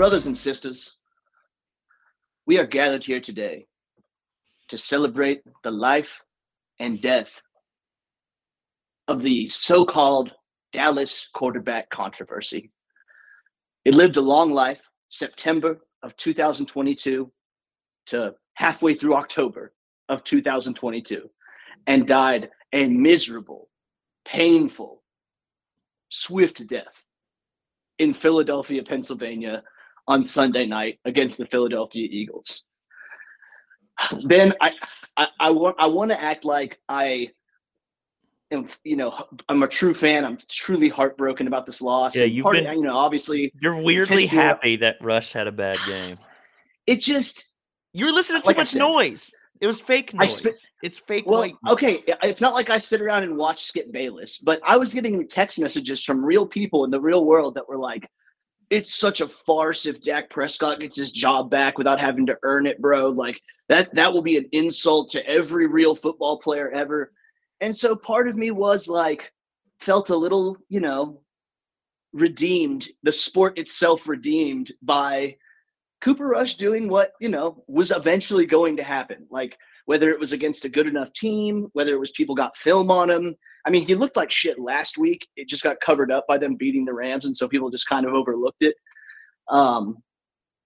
Brothers and sisters, we are gathered here today to celebrate the life and death of the so called Dallas quarterback controversy. It lived a long life, September of 2022 to halfway through October of 2022, and died a miserable, painful, swift death in Philadelphia, Pennsylvania on Sunday night against the Philadelphia Eagles. Ben, I I, I want I want to act like I am you know I'm a true fan. I'm truly heartbroken about this loss. Yeah, you've been, of, you know obviously you're weirdly happy that Rush had a bad game. It just you were listening to too much said, noise. It was fake noise. It's fake. Well, okay, it's not like I sit around and watch Skip Bayless, but I was getting text messages from real people in the real world that were like, "It's such a farce if Dak Prescott gets his job back without having to earn it, bro. Like that that will be an insult to every real football player ever." And so part of me was like, felt a little, you know, redeemed. The sport itself redeemed by Cooper Rush doing what, you know, was eventually going to happen. Like whether it was against a good enough team, whether it was people got film on him. I mean, he looked like shit last week. It just got covered up by them beating the Rams, and so people just kind of overlooked it. Um,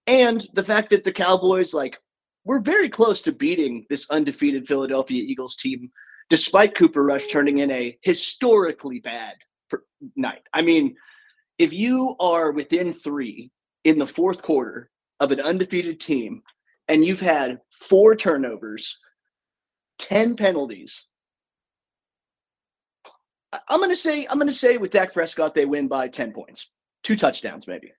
and the fact that the Cowboys, like, were very close to beating this undefeated Philadelphia Eagles team, despite Cooper Rush turning in a historically bad night. I mean, if you are within three in the fourth quarter of an undefeated team and you've had four turnovers, 10 penalties, I'm to say I'm to say with Dak Prescott they win by 10 points. Two touchdowns maybe.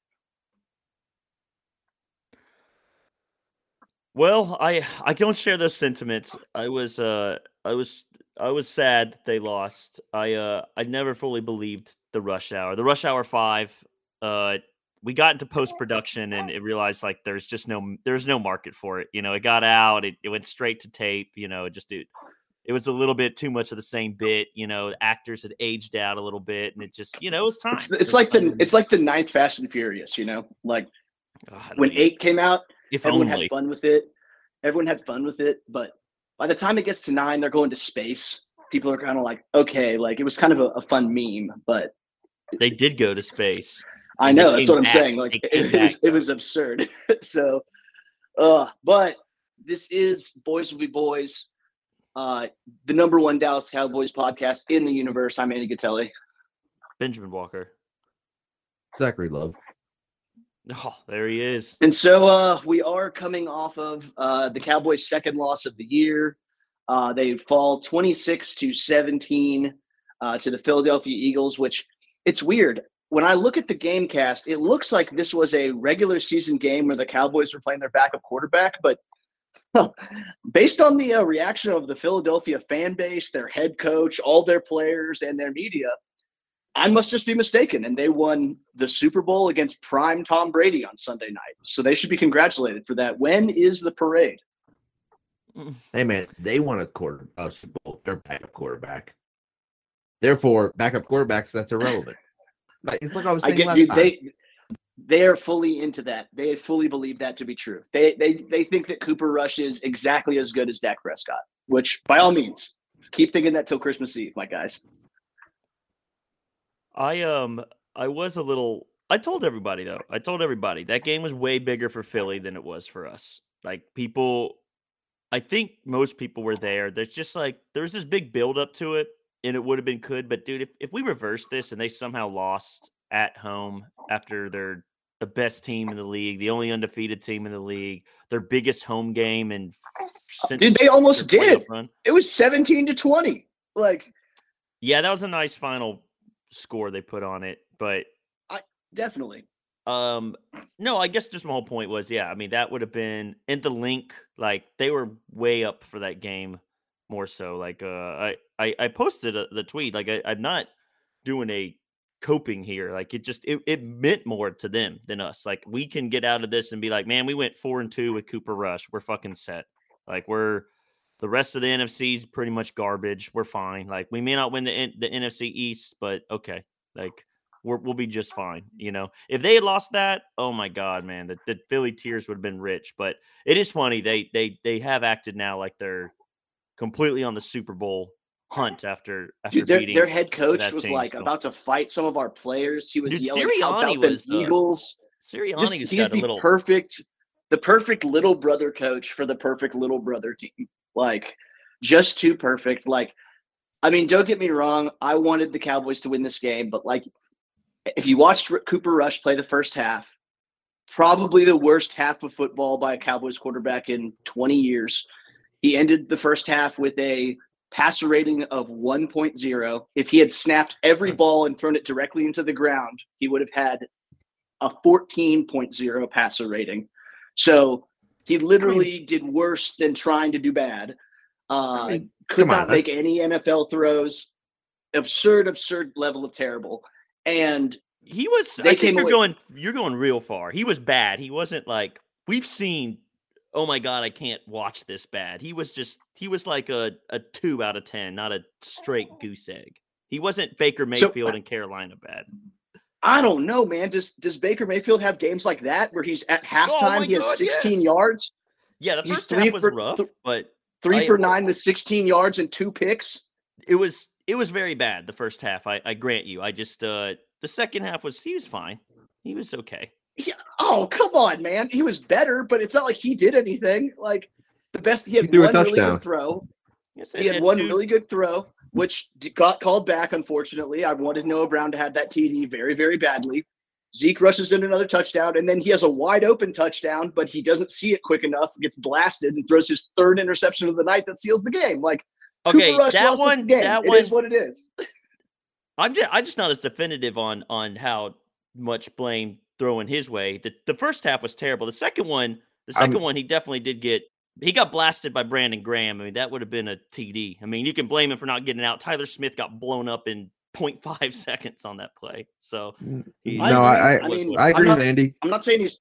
Well, I I don't share those sentiments. I was uh I was I was sad they lost. I uh I never fully believed the rush hour. The rush hour 5 uh we got into post production and it realized like there's just no there's no market for it. You know, it got out, it, it went straight to tape. You know, it just it, it was a little bit too much of the same bit. You know, actors had aged out a little bit, and it just you know it was time. It's, it's like the it's like the ninth Fast and Furious. You know, like God, when eight came out, if everyone only. had fun with it. Everyone had fun with it, but by the time it gets to nine, they're going to space. People are kind of like, okay, like it was kind of a, a fun meme, but they did go to space. I know that's what I'm saying. Like it, it was, it was absurd. so, uh, but this is Boys Will Be Boys, uh, the number one Dallas Cowboys podcast in the universe. I'm Andy Gatelli. Benjamin Walker. Zachary Love. Oh, there he is. And so uh, we are coming off of uh, the Cowboys' second loss of the year. Uh, they fall 26 to 17 uh, to the Philadelphia Eagles, which it's weird when I look at the game cast, it looks like this was a regular season game where the Cowboys were playing their backup quarterback. But based on the uh, reaction of the Philadelphia fan base, their head coach, all their players, and their media, I must just be mistaken. And they won the Super Bowl against prime Tom Brady on Sunday night. So they should be congratulated for that. When is the parade? Hey, man, they won a quarter a Super Bowl, their backup quarterback. Therefore, backup quarterbacks, that's irrelevant. It's like I was saying I get last you, time. They, they are fully into that. They fully believe that to be true. They they they think that Cooper Rush is exactly as good as Dak Prescott. Which, by all means, keep thinking that till Christmas Eve, my guys. I um I was a little. I told everybody though. I told everybody that game was way bigger for Philly than it was for us. Like people, I think most people were there. There's just like there's this big build up to it and it would have been good. But dude, if, if we reverse this and they somehow lost at home after they're the best team in the league, the only undefeated team in the league, their biggest home game, and dude, they almost did. It was seventeen to twenty. Like, yeah, that was a nice final score they put on it, but I definitely. Um, no, I guess just my whole point was, yeah, I mean that would have been in the link. Like they were way up for that game more so. Like uh, I I, I posted a, the tweet. Like I, I'm not doing a coping here. Like it just it, it meant more to them than us. Like we can get out of this and be like, man, we went four and two with Cooper Rush. We're fucking set. Like we're the rest of the NFC's pretty much garbage. We're fine. Like we may not win the the NFC East, but okay. Like We're, we'll be just fine. You know, if they had lost that, oh my god, man, the, the Philly tears would have been rich. But it is funny they they they have acted now like they're completely on the Super Bowl hunt after after Dude, their, their head coach was like so- about to fight some of our players. He was Dude, yelling "How Sirianni was, uh, Eagles. Sirianni's Just, got he's a the little. perfect, the perfect little brother coach for the perfect little brother team. Like, just too perfect. Like, I mean, don't get me wrong. I wanted the Cowboys to win this game, but like, if you watched Cooper Rush play the first half, probably the worst half of football by a Cowboys quarterback in 20 years. He ended the first half with a passer rating of 1.0. If he had snapped every ball and thrown it directly into the ground, he would have had a 14.0 passer rating. So he literally did worse than trying to do bad. Uh, I mean, could come on, not make any NFL throws. Absurd, absurd level of terrible. And He was. They I think came you're away- going. You're going real far. He was bad. He wasn't like we've seen. Oh my god, I can't watch this bad. He was just. He was like a a two out of ten, not a straight goose egg. He wasn't Baker Mayfield uh, in Carolina bad. I don't know, man. Does does Baker Mayfield have games like that where he's at halftime Oh my he has God, 16 yes. yards, Yeah, the he's first three half was for- rough, th- but three I- for nine with 16 yards and two picks? it was it was very bad the first half. I, I grant you. I just uh the second half was he was fine. He was okay. Oh, come on, man. He was better, but it's not like he did anything. Like the best he had He threw a one really good throw. Yes, He had one really good throw, which got called back, unfortunately. I wanted Noah Brown to have that TD very, very badly. Zeke rushes in another touchdown, and then he has a wide open touchdown, but he doesn't see it quick enough, gets blasted, and throws his third interception of the night that seals the game. Like Okay, Cooper Rush that lost the one game. that It one is what it is. I'm just I'm just not as definitive on on how much blame throwing his way. The the first half was terrible. The second one, the I'm- 2nd one, he definitely did get. He got blasted by Brandon Graham. I mean, that would have been a TD. I mean, you can blame him for not getting out. Tyler Smith got blown up in 0.5 seconds on that play. So he- No, I I, I mean, I I'm agree not- with Andy. I'm not saying he's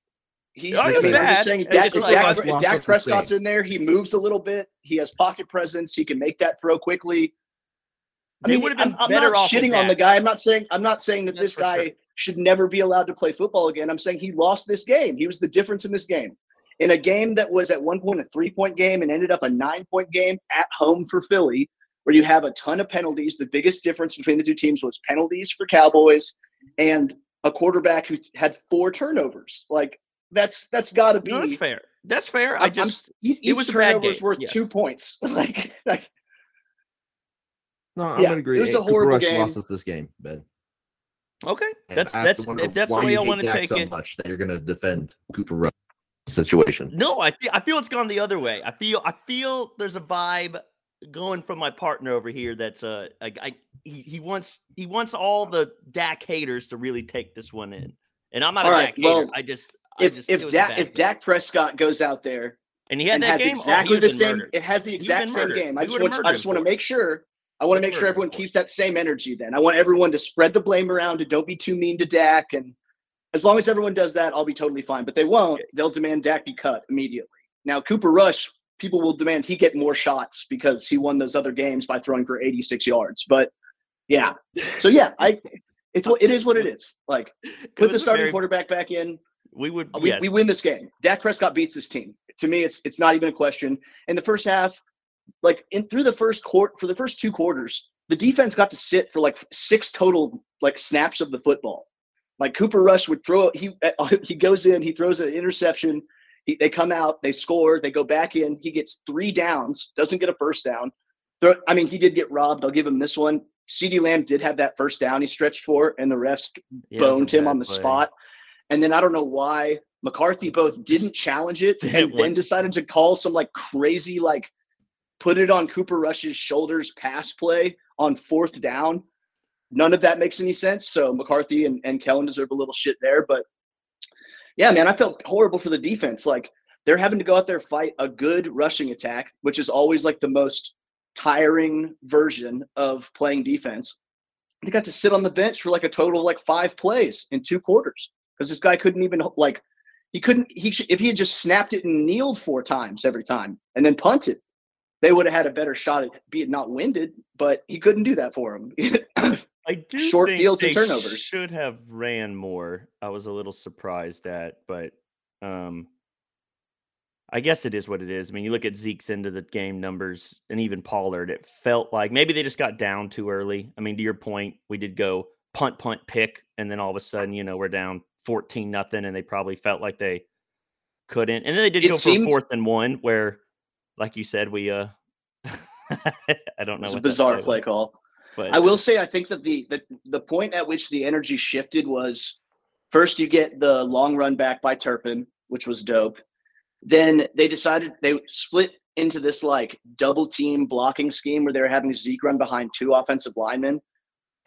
he's. Oh, I he was mean, I'm bad. just saying It's Dak, just like- Dak, Lost if what's Dak Prescott's in there, he moves a little bit. He has pocket presence. He can make that throw quickly. I They mean, would've I'm, been I'm better not off shitting on the guy. I'm not saying I'm not saying that That's this guy sure. Should never be allowed to play football again. I'm saying he lost this game. He was the difference in this game. In a game that was at one point a three point game and ended up a nine point game at home for Philly, where you have a ton of penalties. The biggest difference between the two teams was penalties for Cowboys and a quarterback who had four turnovers. Like that's that's got to be. no, that's fair. That's fair. I'm- I I'm- just each it was a bad turnover is game, worth yes. two points. like, like No, I'm Yeah, gonna agree. it was a horrible Rush game. lost us this game, Ben. Okay. And That's I have to that's if that's the way I want to Dak take so it. much that you're gonna defend Cooper Rush situation. No, I feel I feel it's gone the other way. I feel I feel there's a vibe going from my partner over here that's uh I, I he, he wants he wants all the Dak haters to really take this one in. And I'm not All a right, Dak hater. I just I if just, if was a Dak if game. Dak Prescott goes out there and he had and that has game oh, he exactly the would've same, murdered. it has the exact same murdered. game. I We just want I just want to make sure. I want to make sure everyone keeps that same energy. Then I want everyone to spread the blame around and don't be too mean to Dak. And as long as everyone does that, I'll be totally fine. But they won't. They'll demand Dak be cut immediately. Now Cooper Rush, people will demand he get more shots because he won those other games by throwing for 86 yards. But yeah, so yeah, I it's what it is what it is. Like put the starting very- quarterback back in. We would We, yes. we win this game. Dak Prescott beats this team. To me, it's it's not even a question. In the first half, like in through the first court for the first two quarters, the defense got to sit for like six total like snaps of the football. Like Cooper Rush would throw he uh, he goes in, he throws an interception. He, they come out, they score, they go back in. He gets three downs, doesn't get a first down. Throw, I mean, he did get robbed. I'll give him this one. CeeDee Lamb did have that first down he stretched for, and the refs Yeah, boned him on the play. spot. And then I don't know why McCarthy both didn't challenge it and then decided to call some like crazy like put it on Cooper Rush's shoulders pass play on fourth down. None of that makes any sense. So McCarthy and, and Kellen deserve a little shit there. But yeah, man, I felt horrible for the defense. Like they're having to go out there fight a good rushing attack, which is always like the most tiring version of playing defense. They got to sit on the bench for like a total of like five plays in two quarters because this guy couldn't even like he couldn't he if he had just snapped it and kneeled four times every time and then punted, they would have had a better shot at being not winded. But he couldn't do that for him. I do short think fields and turnovers. Should have ran more. I was a little surprised at, but um, I guess it is what it is. I mean, you look at Zeke's end of the game numbers and even Pollard. It felt like maybe they just got down too early. I mean, to your point, we did go punt, punt, pick, and then all of a sudden, you know, we're down fourteen nothing, and they probably felt like they couldn't. And then they did It go seemed- for fourth and one, where, like you said, we uh, I don't know It's a bizarre was, play call. but I will say I think that the, the the point at which the energy shifted was first you get the long run back by Turpin, which was dope. Then they decided they split into this like double team blocking scheme where they were having Zeke run behind two offensive linemen.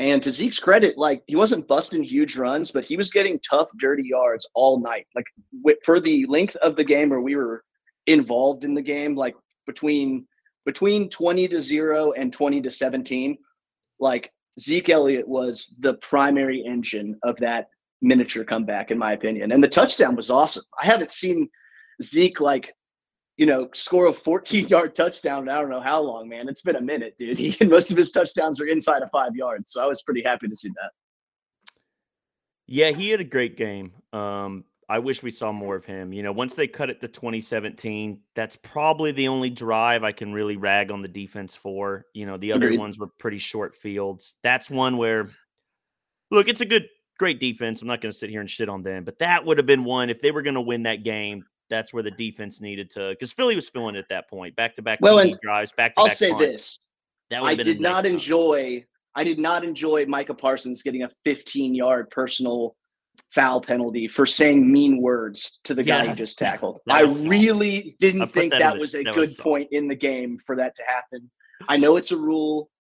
And to Zeke's credit, like he wasn't busting huge runs, but he was getting tough, dirty yards all night. Like for the length of the game where we were involved in the game, like between between 20 to 0 and 20 to 17, like Zeke Elliott was the primary engine of that miniature comeback, in my opinion. And the touchdown was awesome. I haven't seen Zeke like, you know, score a 14 yard touchdown. in I don't know how long, man. It's been a minute, dude. He, most of his touchdowns are inside of five yards. So I was pretty happy to see that. Yeah, he had a great game. Um, I wish we saw more of him. You know, once they cut it to 2017, that's probably the only drive I can really rag on the defense for. You know, the other Agreed. ones were pretty short fields. That's one where, look, it's a good, great defense. I'm not going to sit here and shit on them, but that would have been one if they were going to win that game. That's where the defense needed to, because Philly was feeling it at that point. Back to back Well, drives, back to back. I'll say this. That I have been a did not enjoy I did not enjoy Micah Parsons getting a 15 yard personal foul penalty for saying mean words to the guy Yeah, he just tackled. I soft. really didn't put think that that was a that good was point in the game for that to happen. I know it's a rule,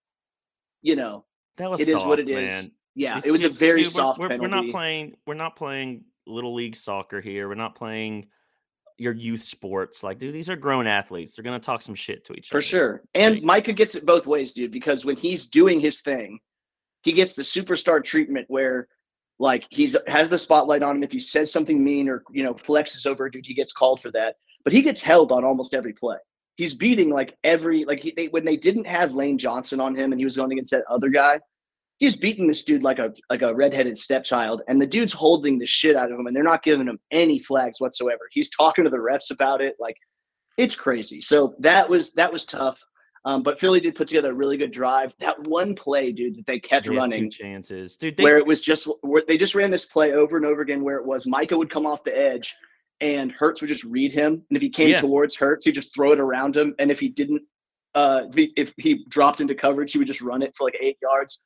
you know. That was It is what soft, it is. man. Yeah, These it was a very dude, soft we're, penalty. We're not playing. We're not playing little league soccer here. We're not playing your youth sports. Like, dude, these are grown athletes. They're gonna talk some shit to each For other. For sure. And Like- Micah gets it both ways, dude, because when he's doing his thing, he gets the superstar treatment where like he's has the spotlight on him. If he says something mean or you know flexes over a dude, he gets called for that. But he gets held on almost every play. He's beating like every like he, they, when they didn't have Lane Johnson on him and he was going against that other guy, he's beating this dude like a like a redheaded stepchild, and the dude's holding the shit out of him, and they're not giving him any flags whatsoever. He's talking to the refs about it, like it's crazy. So that was that was tough. Um, but Philly did put together a really good drive. That one play, dude, that they kept They running, chances, dude. They, where it was just where they just ran this play over and over again, where it was Micah would come off the edge, and Hurts would just read him, and if he came Yeah. towards Hurts, he'd just throw it around him, and if he didn't, uh, if he, dropped into coverage, he would just run it for like eight yards.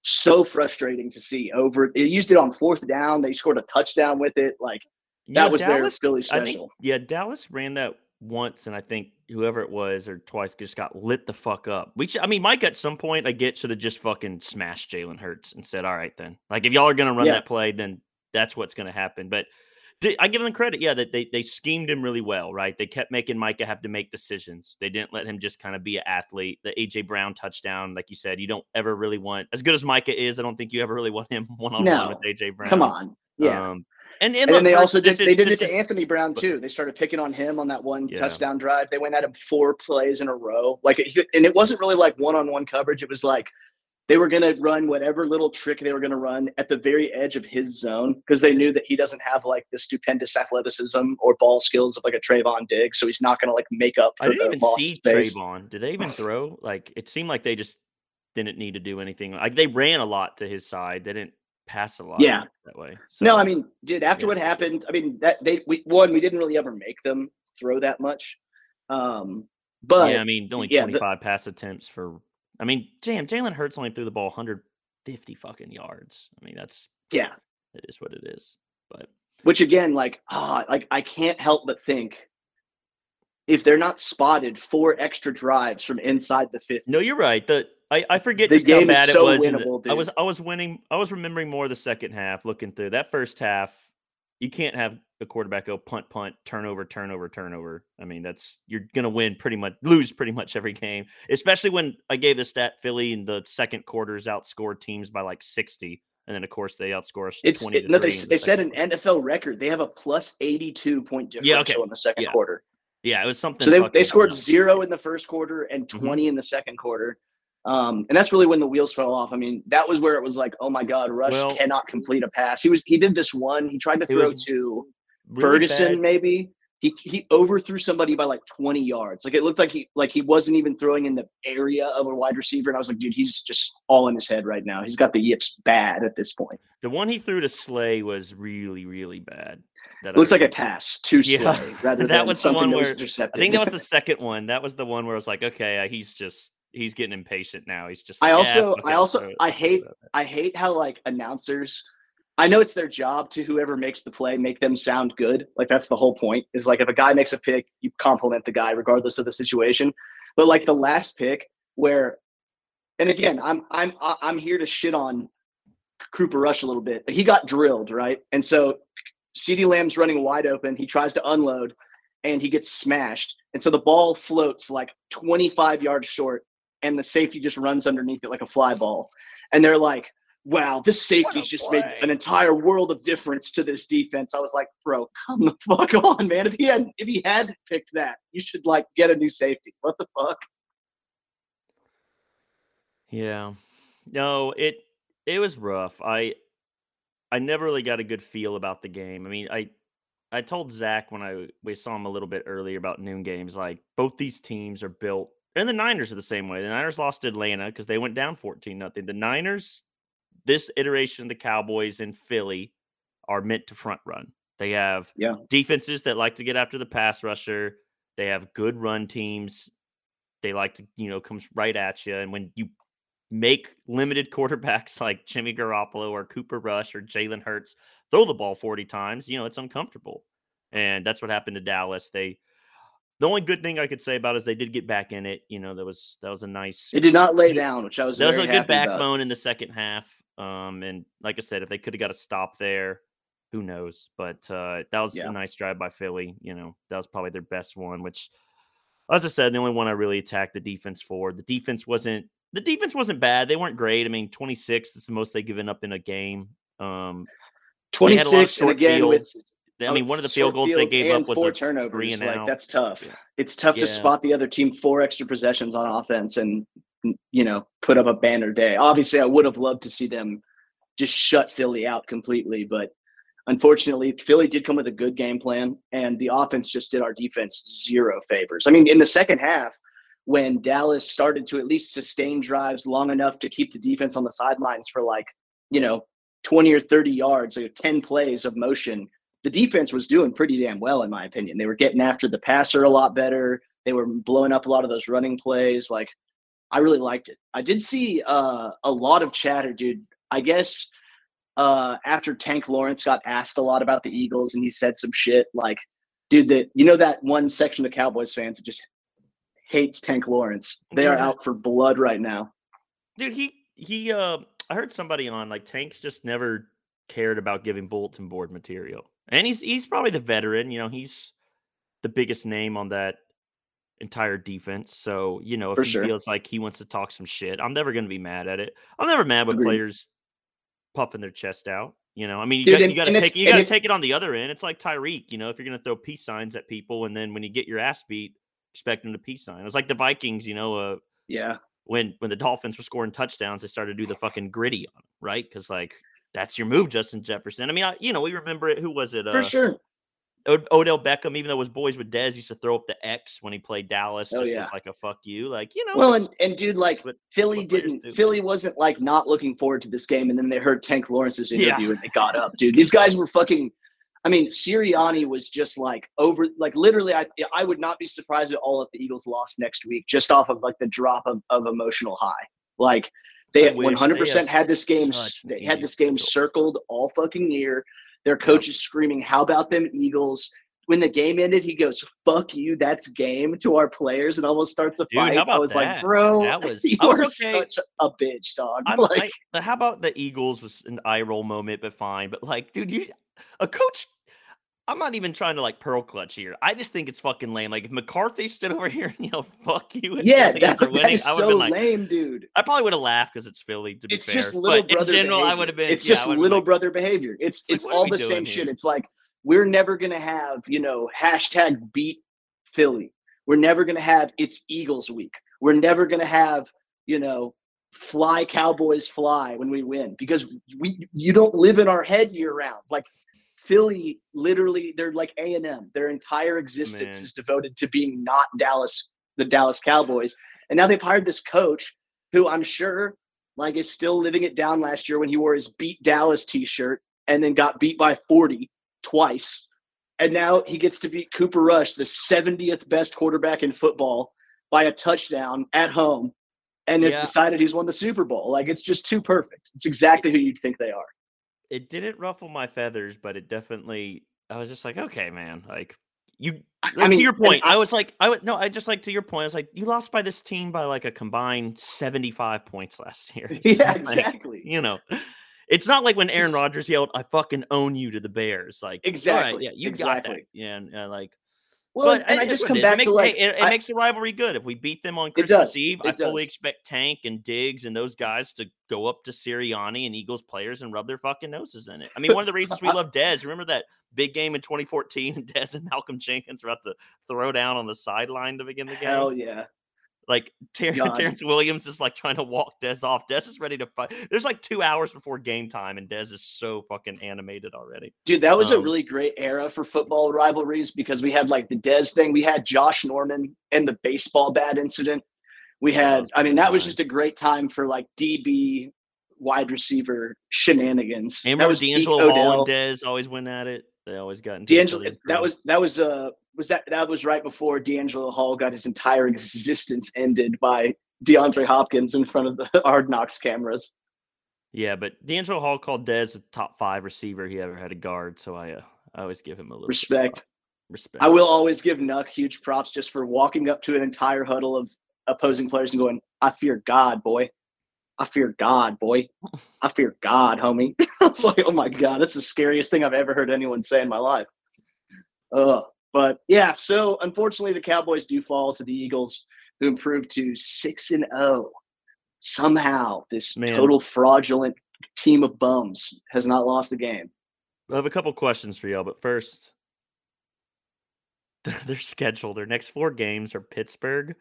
So frustrating to see. Over, they used it on fourth down. They scored a touchdown with it. Like that know, was their Dallas, Philly I think, special. yeah, Dallas ran that once, and I think whoever it was or twice just got lit the fuck up. We, should, I mean, Mike at some point I get should have just fucking smashed Jalen Hurts and said, "All right, then, like if y'all are gonna run Yeah. that play, then that's what's gonna happen." But I give them credit, yeah, that they they schemed him really well, right? They kept making Micah have to make decisions. They didn't let him just kind of be an athlete. The AJ Brown touchdown, like you said, you don't ever really want as good as Micah is. I don't think you ever really want him one on one with AJ Brown. Come on, yeah. Um, and, and, and look, then they also did this they did it to is- Anthony Brown too. They started picking on him on that one Yeah. touchdown drive. They went at him four plays in a row. Like it, and it wasn't really like one-on-one coverage. It was like they were going to run whatever little trick they were going to run at the very edge of his zone because they knew that he doesn't have like the stupendous athleticism or ball skills of like a Trevon Diggs, so he's not going to like make up I didn't the even see space. Trevon. Did they even throw? Like it seemed like they just didn't need to do anything. Like they ran a lot to his side. They didn't pass a lot. Yeah. that way. no, I mean, dude, after yeah. what happened, I mean that they we one we didn't really ever make them throw that much. Um, but yeah, I mean only yeah, twenty five pass attempts for. I mean, damn, Jalen Hurts only threw the ball one hundred fifty fucking yards. I mean, that's yeah, it is what it is. But which again like ah like i can't help but think if they're not spotted four extra drives from inside the 50 no, you're right. The I, I forget The just how game is so it was. in the- winnable, I was. I was winning. I was remembering more the second half. Looking through that first half, you can't have the quarterback go punt, punt, turnover, turnover, turnover. I mean, that's you're gonna win pretty much, lose pretty much every game. Especially when I gave the stat Philly in the second quarters outscored teams by like sixty, and then of course they outscore us it's twenty. it- to no they, the they set an nfl record they have a plus 82 point differential Yeah, okay. in the second Yeah. quarter Yeah, it was something. so they, they scored zero in the first quarter and Mhm. 20 in the second quarter Um, and that's really when the wheels fell off. I mean, that was where it was like, oh my God, Rush Well- cannot complete a pass. He was he did this one. He tried to throw to Really Ferguson, bad- maybe. He he overthrew somebody by like 20 yards. Like it looked like he like he wasn't even throwing in the area of a wide receiver. And I was like, dude, he's just all in his head right now. He's got the yips bad at this point. The one he threw to Slay was really, really bad. That It looks like a pass to Yeah. Slay rather That than was the something one was where- intercepted. I think that was the second one. That was the one where I was like, okay, uh, he's just he's getting impatient now. He's just. I like, "Yeah, also- fuck I also- I hate- I hate how like announcers I know it's their job to whoever makes the play make them sound good. Like that's the whole point. Is like if a guy makes a pick, you compliment the guy regardless of the situation. But like the last pick where and again, I'm I'm I'm here to shit on Cooper Rush a little bit. He got drilled, right? And so CeeDee Lamb's running wide open. He tries to unload and he gets smashed. And so the ball floats like 25 yards short and the safety just runs underneath it like a fly ball. And they're like, wow, this safety's just made an entire world of difference to this defense. I was like, bro, come the fuck on, man. If he had if he had picked that, you should like get a new safety. What the fuck? Yeah. No, it it was rough. I I never really got a good feel about the game. I mean, I I told Zach when I we saw him a little bit earlier about noon games, like both these teams are built and the Niners are the same way. The Niners lost to Atlanta because they went down 14 nothing. The Niners, this iteration of the Cowboys in Philly are meant to front run. They have Yeah. defenses that like to get after the pass rusher. They have good run teams. They like to, you know, comes right at you. And when you make limited quarterbacks like Jimmy Garoppolo or Cooper Rush or Jalen Hurts throw the ball 40 times, you know, it's uncomfortable. And that's what happened to Dallas. They the only good thing I could say about it is they did get back in it. You know, that was that was a nice It did not lay down, which I was that was a good happy about. backbone in the second half. Um, and like I said, if they could have got a stop there, who knows? But uh, that was Yeah. a nice drive by Philly. You know, that was probably their best one. Which, as I said, the only one I really attacked the defense for. The defense wasn't the defense wasn't bad. They weren't great. I mean, twenty six is the most they've given up in a game. Um, they had a lot of 26 and again with. I mean, one of the field goals they gave up was four turnovers. three and like out. that's tough. Yeah. It's tough Yeah. to spot the other team four extra possessions on offense and you know put up a banner day. Obviously, I would have loved to see them just shut Philly out completely, but unfortunately, Philly did come with a good game plan, and the offense just did our defense zero favors. I mean, in the second half, when Dallas started to at least sustain drives long enough to keep the defense on the sidelines for like you know 20 or 30 yards, like 10 plays of motion the defense was doing pretty damn well, in my opinion. They were getting after the passer a lot better. They were blowing up a lot of those running plays. Like, I really liked it. I did see uh, a lot of chatter, dude. I guess uh, after Tank Lawrence got asked a lot about the Eagles and he said some shit like, dude, that you know that one section of Cowboys fans that just hates Tank Lawrence. They are out for blood right now. dude he he uh i heard somebody on like tanks just never cared about giving bulletin board material and he's he's probably the veteran you know he's the biggest name on that entire defense so you know if For he sure. feels like he wants to talk some shit i'm never going to be mad at it i'm never mad when Agreed. players puffing their chest out you know i mean you Dude, got and- you got to take you got to take it on the other end it's like tyreek you know if you're going to throw peace signs at people and then when you get your ass beat expect them to peace sign it was like the vikings you know uh Yeah. when when the Dolphins were scoring touchdowns, they started to do the fucking gritty on 'em, right? Because like that's your move, Justin Jefferson. I mean, I, you know, we remember it. Who was it? For Uh, sure. Od- Odell Beckham. Even though it was boys with Dez, used to throw up the X when he played Dallas, Oh, just yeah. as like a fuck you, like you know. Well, and, and dude, like what- Philly didn't. Philly wasn't like not looking forward to this game, and then they heard Tank Lawrence's Yeah. interview and they got up, dude. These guys were fucking. I mean, Sirianni was just like over, like literally. I I would not be surprised at all if the Eagles lost next week, just off of like the drop of, of emotional high. Like they I wish. one hundred They percent have had this game. They had this game circled all fucking year. Their coach is screaming, "How about them Eagles?" When the game ended, he goes, "Fuck you, that's game" to our players, and almost starts a Dude, fight. I was that? like, "Bro, That was- you I was are okay. such a bitch, dog." I'm like, the- how about the Eagles was an eye roll moment, but fine. But like, dude, you a coach. I'm not even trying to like pearl clutch here. I just think it's fucking lame. Like if McCarthy stood over here and yelled "fuck you" and yeah, Philly that, that winning, I would so have been like, lame, dude. I probably would have laughed because it's Philly. To be It's fair, just little but brother. in general, behavior. I would have been. It's yeah, just little like, brother behavior. It's it's are all the same here? shit. It's like we're never gonna have you know hashtag beat Philly. We're never gonna have it's Eagles week. We're never gonna have you know, fly Cowboys fly when we win because we you don't live in our head year round. Like Philly, literally, they're like A and M. Their entire existence Man. is devoted to being not Dallas, the Dallas Cowboys. And now they've hired this coach who I'm sure like is still living it down last year when he wore his beat Dallas t-shirt and then got beat by 40 twice. And now he gets to beat Cooper Rush, the 70th best quarterback in football, by a touchdown at home and has Yeah. decided he's won the Super Bowl. Like it's just too perfect. It's exactly who you'd think they are. It didn't ruffle my feathers, but it definitely. I was just like, okay, man, like you. I, Like, to your point, I- I, was like, I would no, I just like to your point. I was like, you lost by this team by like a combined seventy-five points last year. So, yeah, like, exactly. you know, it's not like when Aaron Rodgers yelled, "I fucking own you" to the Bears. Like, all right, Exactly, yeah, you got that. Yeah, and, uh, like, Well, but and I just come back it makes, to like hey, it, it I- makes the rivalry good. If we beat them on Christmas does, Eve, I fully expect Tank and Diggs and those guys to go up to Sirianni and Eagles players and rub their fucking noses in it. I mean, one of the reasons we love Dez, remember that big game in 2014 and Dez and Malcolm Jenkins were about to throw down on the sideline to begin the game? hell yeah. Like Ter-. Terrance Williams is like trying to walk Dez off. Dez is ready to fight. There's like two hours before game time, and Dez is so fucking animated already. Dude, that was a Um, really great era for football rivalries because we had like the Dez thing. We had Josh Norman and the baseball bat incident. We had, I mean, that was just a great time for like DB wide receiver shenanigans. And that remember was DeAngelo Hall and Dez always went at it. They always got into DeAngelo, that was that was uh was that that was right before DeAngelo Hall got his entire existence ended by DeAndre Hopkins in front of the Hard Knocks cameras. Yeah, but DeAngelo Hall called Dez a top five receiver he ever had a guard, so I uh, I always give him a little Respect. Respect. I will always give Nuck huge props just for walking up to an entire huddle of opposing players and going, I fear God, boy. I fear God, boy. I fear God, homie. I was like, oh my God, that's the scariest thing I've ever heard anyone say in my life. Uh, but yeah, so unfortunately, the Cowboys do fall to the Eagles, who improved to 6 and 0. Somehow, this Man. total fraudulent team of bums has not lost a game. I have a couple questions for y'all, but first, their, their schedule, their next four games are Pittsburgh,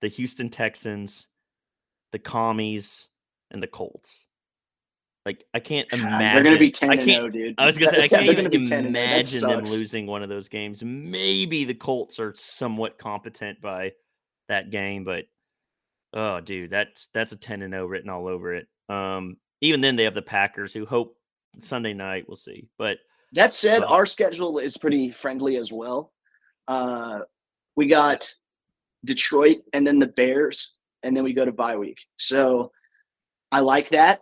the Houston Texans, the Commies, and the Colts. Like I can't imagine. They're going to be 10 I and can't. 0, dude. I was gonna say I can't they're even gonna be 10 and 0. That imagine them losing one of those games. Maybe the Colts are somewhat competent by that game, but oh, dude, that's that's a ten and zero written all over it. Um, even then, they have the Packers, who hope Sunday night. We'll see, but That said, Uh, our schedule is pretty friendly as well. Uh, we got Detroit and then the Bears, and then we go to bye week. So I like that.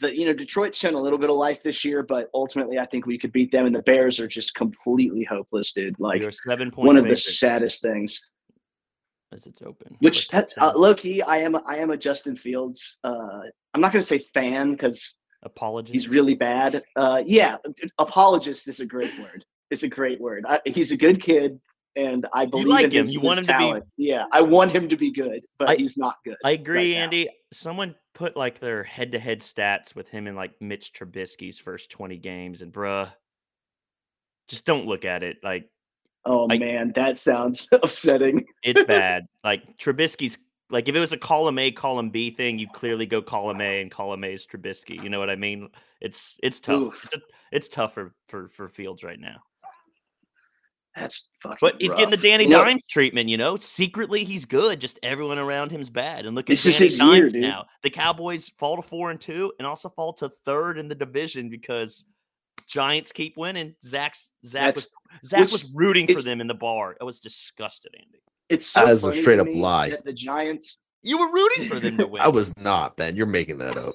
The you know Detroit's shown a little bit of life this year, but ultimately I think we could beat them. And the Bears are just completely hopeless, dude. Like we are seven point one of the saddest things. as it's open. Which We're that uh, low key, I am I am a Justin Fields. Uh, I'm not going to say fan because apologies. he's really bad. Uh, yeah, apologist is a great word. It's a great word. I, he's a good kid, and I believe like in him. his, You his want him to be- talent. Yeah, I want him to be good, but I- he's not good. I agree, now. Andy. Someone put like their head-to-head stats with him in like Mitch Trubisky's first twenty games, and bruh, just don't look at it. Like oh I- man, that sounds upsetting. it's bad. like Trubisky's like if it was a column A, column B thing, you clearly go column A and column A is Trubisky. You know what I mean? It's it's tough. Oof. It's, a, it's tough for, for for Fields right now. That's fucking. But he's getting the. Danny You know, Dimes treatment, you know. Secretly, he's good. Just everyone around him's bad. And look at This is his year, Dimes dude. now. The Cowboys fall to four and two, and also fall to third in the division because Giants keep winning. Zach's Zach That's- was Zach which was rooting for them in the bar. I was disgusted, Andy. It's so That is a straight up lie. that the Giants. You were rooting for them to win. I was not, Ben. You're making that up.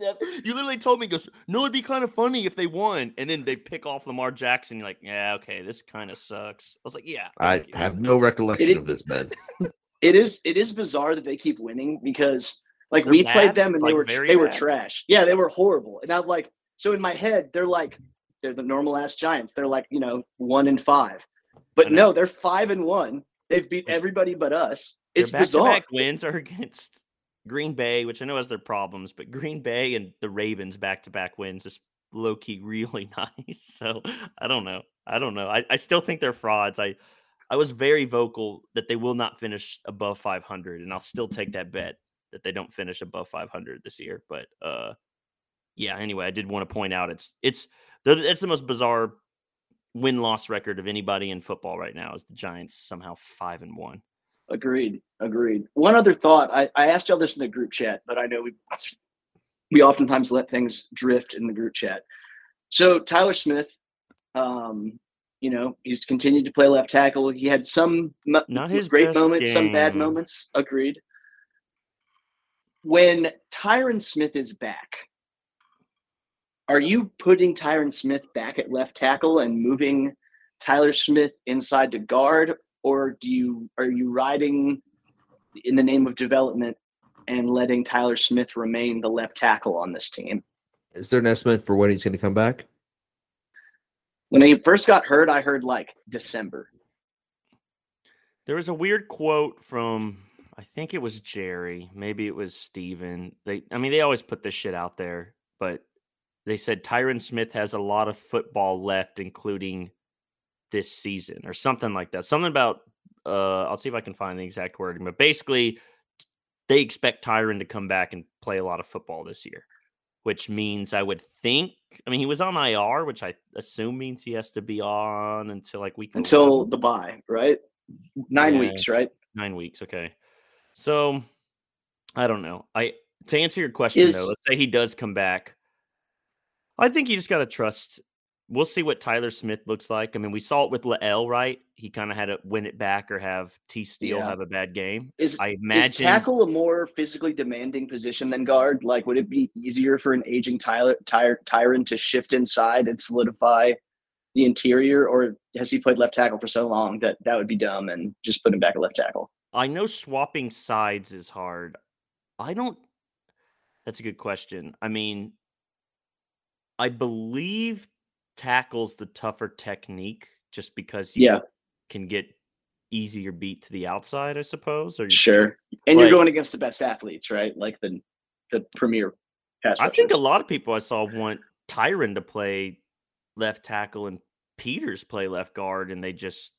Yeah, You literally told me, he goes, no, it'd be kind of funny if they won. And then they pick off Lamar Jackson. You're like, yeah, okay, this kind of sucks. I was like, yeah. I you." have no recollection It- of this, Ben. It is it is bizarre that they keep winning because like They're we bad? played them and they were very they were trash. Yeah, they were horrible. And I'm like, so in my head, they're like they're the normal ass Giants. They're like you know one and five, but no, they're five and one. They've beat everybody but us. Their It's bizarre. wins are against Green Bay, which I know has their problems, but Green Bay and the Ravens back-to-back wins is low key really nice. So I don't know. I don't know. I, I still think they're frauds. I I was very vocal that they will not finish above 500, and I'll still take that bet that they don't finish above 500 this year. But uh, yeah. Anyway, I did want to point out it's it's it's the most bizarre win loss record of anybody in football right now. Is the Giants somehow five and one? Agreed. Agreed. One other thought. I, I asked y'all this in the group chat, but I know we we oftentimes let things drift in the group chat. So Tyler Smith, um, you know, he's continued to play left tackle. He had some not his great moments, game. some bad moments. Agreed. When Tyron Smith is back, are you putting Tyron Smith back at left tackle and moving Tyler Smith inside to guard, or do you are you riding in the name of development and letting Tyler Smith remain the left tackle on this team? Is there an estimate for when he's going to come back? When he first got hurt, I heard like December. There was a weird quote from I think it was Jerry, maybe it was Steven. They I mean they always put this shit out there, but they said Tyron Smith has a lot of football left, including this season or something like that. Something about uh I'll see if I can find the exact wording, but basically they expect Tyron to come back and play a lot of football this year, which means I would think. I mean, he was on IR, which I assume means he has to be on until like week until 11. the bye, right? Nine Yeah. weeks, right? nine weeks. Okay, so I don't know. I to answer your question Is- though, let's say he does come back. I think you just got to trust. We'll see what Tyler Smith looks like. I mean, we saw it with Lael, right? He kind of had to win it back or have T Steele Yeah. have a bad game. Is I is imagine tackle a more physically demanding position than guard? Like, would it be easier for an aging Tyler Ty, Tyron to shift inside and solidify the interior, or has he played left tackle for so long that that would be dumb and just put him back at left tackle? I know swapping sides is hard. I don't. That's a good question. I mean, I believe tackles the tougher technique just because you Yeah, can get easier beat to the outside, I suppose. Or you- sure. And you're going against the best athletes, right? Like the the premier pass. I think a lot of people I saw want Tyron to play left tackle and Peters play left guard, and they just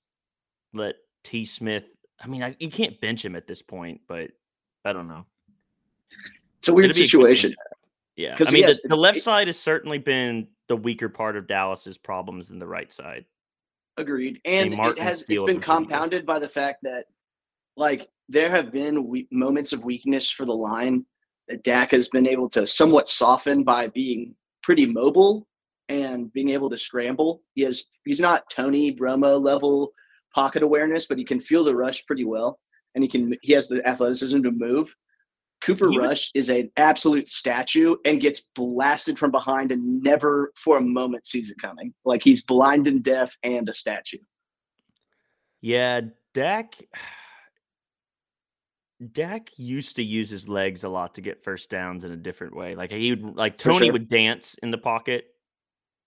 let T. Smith. I mean, I, you can't bench him at this point, but I don't know. it's a weird be a situation. Yeah, I mean, yes, the, the left side has certainly been the weaker part of Dallas's problems than the right side. Agreed. And it has it's been been pretty good. compounded by the fact that like there have been we- moments of weakness for the line that Dak has been able to somewhat soften by being pretty mobile and being able to scramble. He has he's not Tony Romo level pocket awareness, but he can feel the rush pretty well and he can he has the athleticism to move. Cooper He was- Rush is an absolute statue and gets blasted from behind and never for a moment sees it coming. Like he's blind and deaf and a statue. Yeah, Dak. Dak used to use his legs a lot to get first downs in a different way. Like he would, like Tony sure. would dance in the pocket,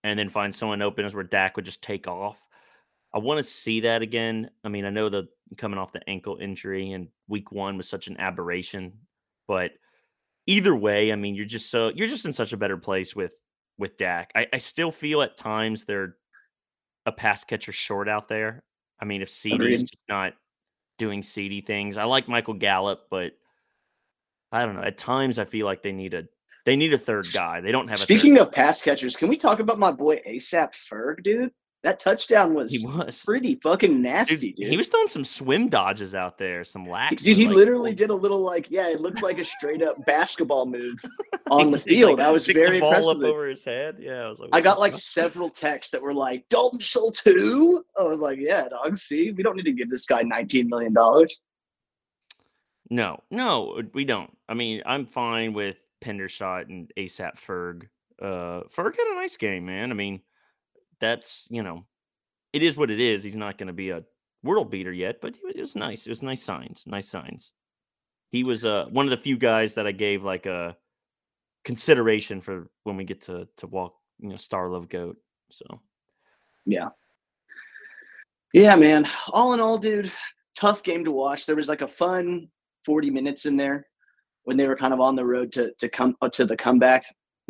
and then find someone open, as where Dak would just take off. I want to see that again. I mean, I know the coming off the ankle injury and week one was such an aberration, but either way, I mean, you're just so you're just in such a better place with with Dak. I, I still feel at times they're a pass catcher short out there. I mean, if CD's just not doing CD things, I like Michael Gallup, but I don't know. At times, I feel like they need a they need a third guy. They don't have. A Speaking of pass catchers, can we talk about my boy ASAP Ferg, dude? That touchdown was he was pretty fucking nasty, dude. He was throwing some swim dodges out there, some lax. Dude, he like, literally oh, did a little like, yeah, it looked like a straight up basketball move on the field. like, I was very ball impressed. up over his head. Yeah, I was like, I got like several texts that were like, Dalton Schultz who? I was like, yeah, dog. See, we don't need to give this guy nineteen million dollars. No, no, we don't. I mean, I'm fine with Pendershot and ASAP Ferg. Uh, Ferg had a nice game, man. I mean, that's you know, it is what it is. He's not going to be a world beater yet, but it was nice. It was nice signs. Nice signs. He was uh one of the few guys that I gave like a consideration for when we get to to walk, you know, Star Love Goat. So Yeah. Yeah, man. All in all, dude, tough game to watch. There was like a fun 40 minutes in there when they were kind of on the road to to come uh, to the comeback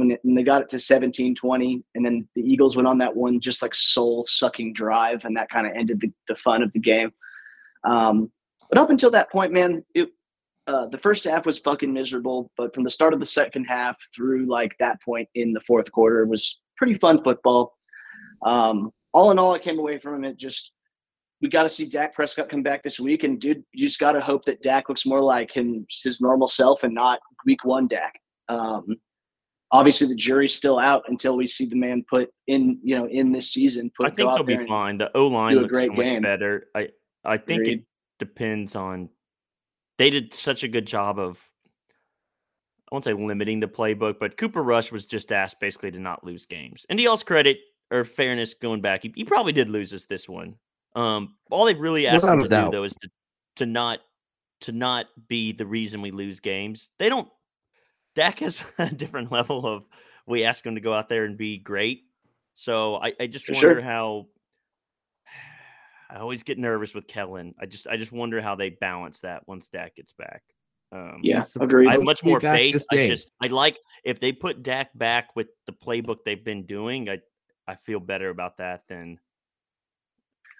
when, it, when they got it to 17-20 and then the Eagles went on that one just like soul sucking drive and that kind of ended the, the fun of the game. Um, but up until that point, man, it uh, the first half was fucking miserable, but from the start of the second half through like that point in the fourth quarter was pretty fun football. Um, all in all, I came away from it just we got to see Dak Prescott come back this week, and dude, you just got to hope that Dak looks more like him, his normal self, and not Week One Dak. Um, obviously, the jury's still out until we see the man put in, you know, in this season. Put I think they'll be fine. The O line looks so much game. better. I I think Agreed. it depends on. They did such a good job of. I won't say limiting the playbook, but Cooper Rush was just asked basically to not lose games. And y'all's credit or fairness going back, he, he probably did lose us this one. Um, all they've really asked him to doubt. do though is to to not to not be the reason we lose games. They don't. Dak has a different level of we ask him to go out there and be great. So I, I just For wonder sure. how. I always get nervous with Kellen. I just I just wonder how they balance that once Dak gets back. Um, yeah, agreed. I have much more faith. I just I like if they put Dak back with the playbook they've been doing. I I feel better about that than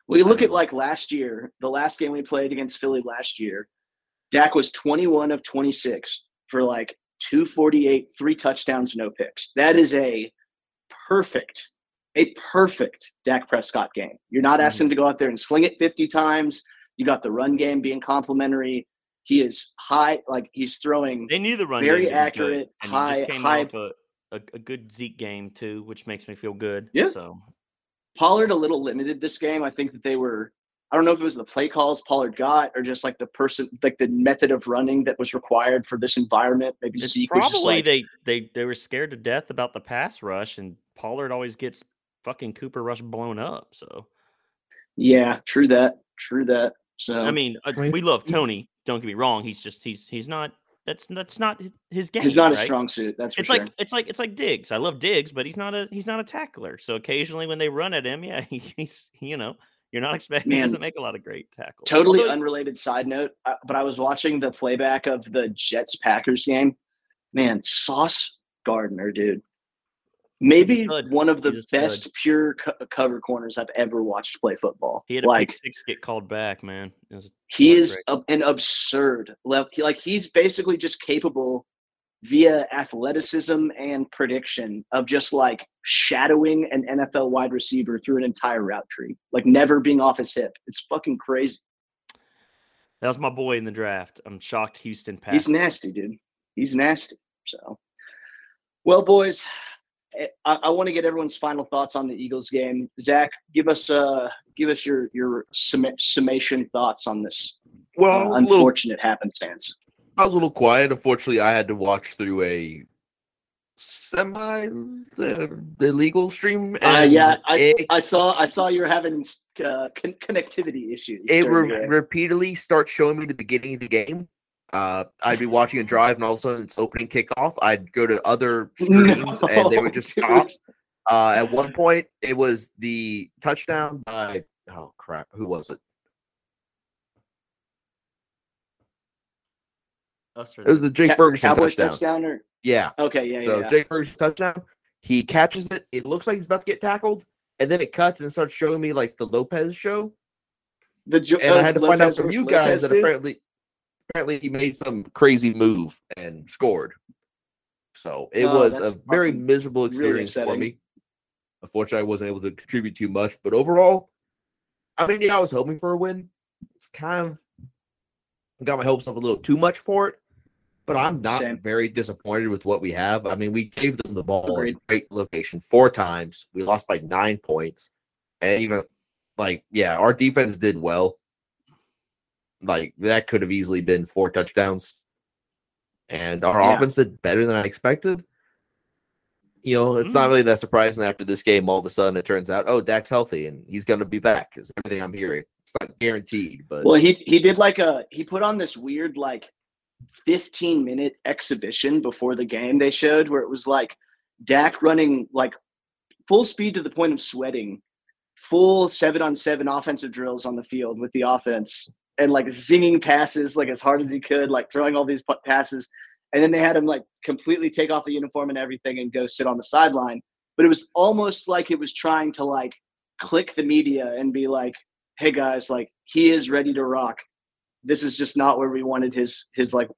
well, you look at like last year, the last game we played against Philly last year, Dak was 21 of 26 for like 248, three touchdowns, no picks. That is a perfect, a perfect Dak Prescott game. You're not mm-hmm. asking to go out there and sling it 50 times. You got the run game being complimentary. He is high, like he's throwing. They knew the run very accurate, high, high. A, a, a, good Zeke game too, which makes me feel good. Yeah. So Pollard a little limited this game. I think that they were I don't know if it was the play calls Pollard got or just like the person like the method of running that was required for this environment. Maybe it's Zeke probably was just like, they they they were scared to death about the pass rush and Pollard always gets fucking Cooper Rush blown up. So yeah, true that. True that. So I mean, uh, we love Tony. Don't get me wrong. He's just he's he's not that's that's not his game. He's not right? a strong suit. That's it's sure. like it's like it's like Diggs. I love Diggs, but he's not a he's not a tackler. So occasionally when they run at him, yeah, he, he's you know you're not expecting Man, he doesn't make a lot of great tackles. Totally Although, unrelated side note, uh, but I was watching the playback of the Jets Packers game. Man, Sauce Gardner, dude, maybe one of the best pure co- cover corners I've ever watched play football. He had a like, pick six get called back, man. He is a, an absurd level. Like he's basically just capable via athleticism and prediction of just like shadowing an NFL wide receiver through an entire route tree, like never being off his hip. It's fucking crazy. That was my boy in the draft. I'm shocked Houston passed. He's nasty, dude. He's nasty. So, well, boys, Eh, I, I want to get everyone's final thoughts on the Eagles game. Zach, give us uh give us your your summation thoughts on this. Well, uh, unfortunate little, happenstance. I was a little quiet. Unfortunately, I had to watch through a semi the, the legal stream. uh, yeah, I, it, I saw I saw you're having uh, con- connectivity issues. It re- repeatedly starts showing me the beginning of the game, uh, I'd be watching a drive, and all of a sudden it's opening kickoff. I'd go to other streams, no, and they would just stop. Uh, at one point, it was the touchdown by oh crap, who was it? It was the Jake Ferguson Cowboys touchdown. touchdown or... Yeah. Okay. Yeah. So yeah, Jake Ferguson touchdown. He catches it. It looks like he's about to get tackled, and then it cuts and starts showing me like the Lopez show. The jo- and uh, I had to Lopez find out from you guys Lopez that apparently apparently he made some crazy move and scored. So it oh, was a very miserable experience really for me. Unfortunately, I wasn't able to contribute too much, but overall, I mean, yeah, I was hoping for a win. It's kind of got my hopes up a little too much for it, but I'm not Same. very disappointed with what we have. I mean, we gave them the ball Agreed. in great location four times. We lost by nine points, and even like, yeah, our defense did well. Like that could have easily been four touchdowns. And our yeah. offense did better than I expected. You know, it's mm. not really that surprising after this game. All of a sudden, it turns out, oh, Dak's healthy and he's going to be back. Is everything I'm hearing? It's not guaranteed, but well, he he did like a he put on this weird like 15 minute exhibition before the game they showed where it was like Dak running like full speed to the point of sweating, full seven on seven offensive drills on the field with the offense and like zinging passes like as hard as he could, like throwing all these passes. And then they had him like completely take off the uniform and everything and go sit on the sideline. But it was almost like it was trying to like click the media and be like, "Hey guys, like he is ready to rock." This is just not where we wanted his his like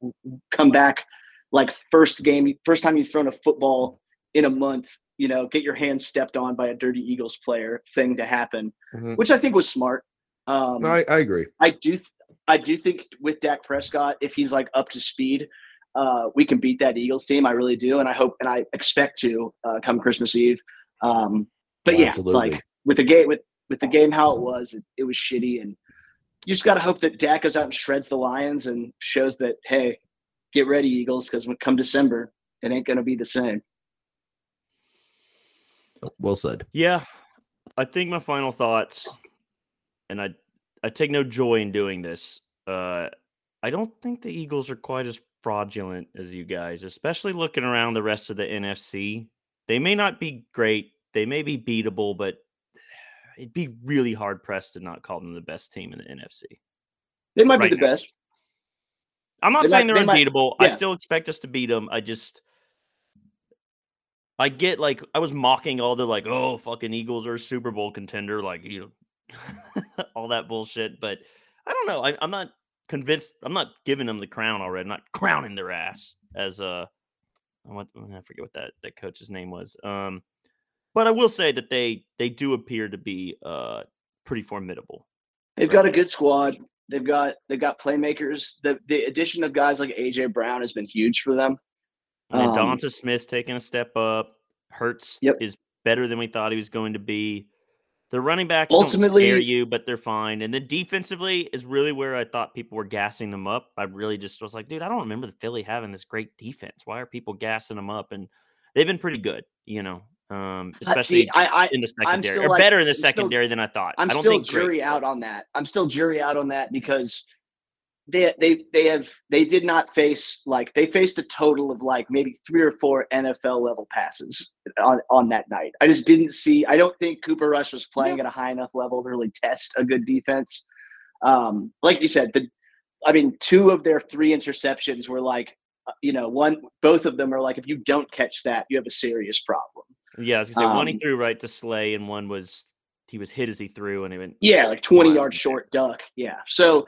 come back like first game first time you've thrown a football in a month you know get your hand stepped on by a dirty eagles player thing to happen mm-hmm. which i think was smart um no, I, I agree i do i do think with dak prescott if he's like up to speed uh, we can beat that Eagles team. I really do, and I hope and I expect to uh, come Christmas Eve. Um, but oh, yeah, absolutely. like with the game with with the game how it was, it, it was shitty, and you just got to hope that Dak goes out and shreds the Lions and shows that hey, get ready Eagles because when come December, it ain't gonna be the same. Well said. Yeah, I think my final thoughts, and I I take no joy in doing this. Uh, I don't think the Eagles are quite as fraudulent as you guys, especially looking around the rest of the NFC. They may not be great, they may be beatable, but it'd be really hard pressed to not call them the best team in the NFC. They might right be the now. best. I'm not they saying might, they're they unbeatable. Might, yeah. I still expect us to beat them. I just I get like I was mocking all the like, oh fucking Eagles are a Super Bowl contender, like you know all that bullshit. But I don't know. I, am not convinced. I'm not giving them the crown already. I'm not crowning their ass as uh, what I forget what that that coach's name was. Um, but I will say that they they do appear to be uh pretty formidable. They've got a good squad. They've got they've got playmakers. The the addition of guys like AJ Brown has been huge for them. And um, DeVonta Smith's taking a step up. Hurts yep. is better than we thought he was going to be. The running backs ultimately don't scare you, but they're fine. And then defensively is really where I thought people were gassing them up. I really just was like, dude, I don't remember the Philly having this great defense. Why are people gassing them up? And they've been pretty good, you know, um, especially See, I, I, in the secondary, or like, better in the I'm secondary still, than I thought. I'm I don't still think jury great, out on that. I'm still jury out on that because they they they have they did not face like they faced a total of like maybe three or four NFL level passes on on that night. I just didn't see. I don't think Cooper Rush was playing at a high enough level to really test a good defense. Um, like you said, the I mean, two of their three interceptions were like, uh, you know, one both of them are like, if you don't catch that, you have a serious problem. Yeah, I was gonna say um, one he um, threw right to Slay, and one was he was hit as he threw, and he went yeah, like twenty yards short duck. Yeah, so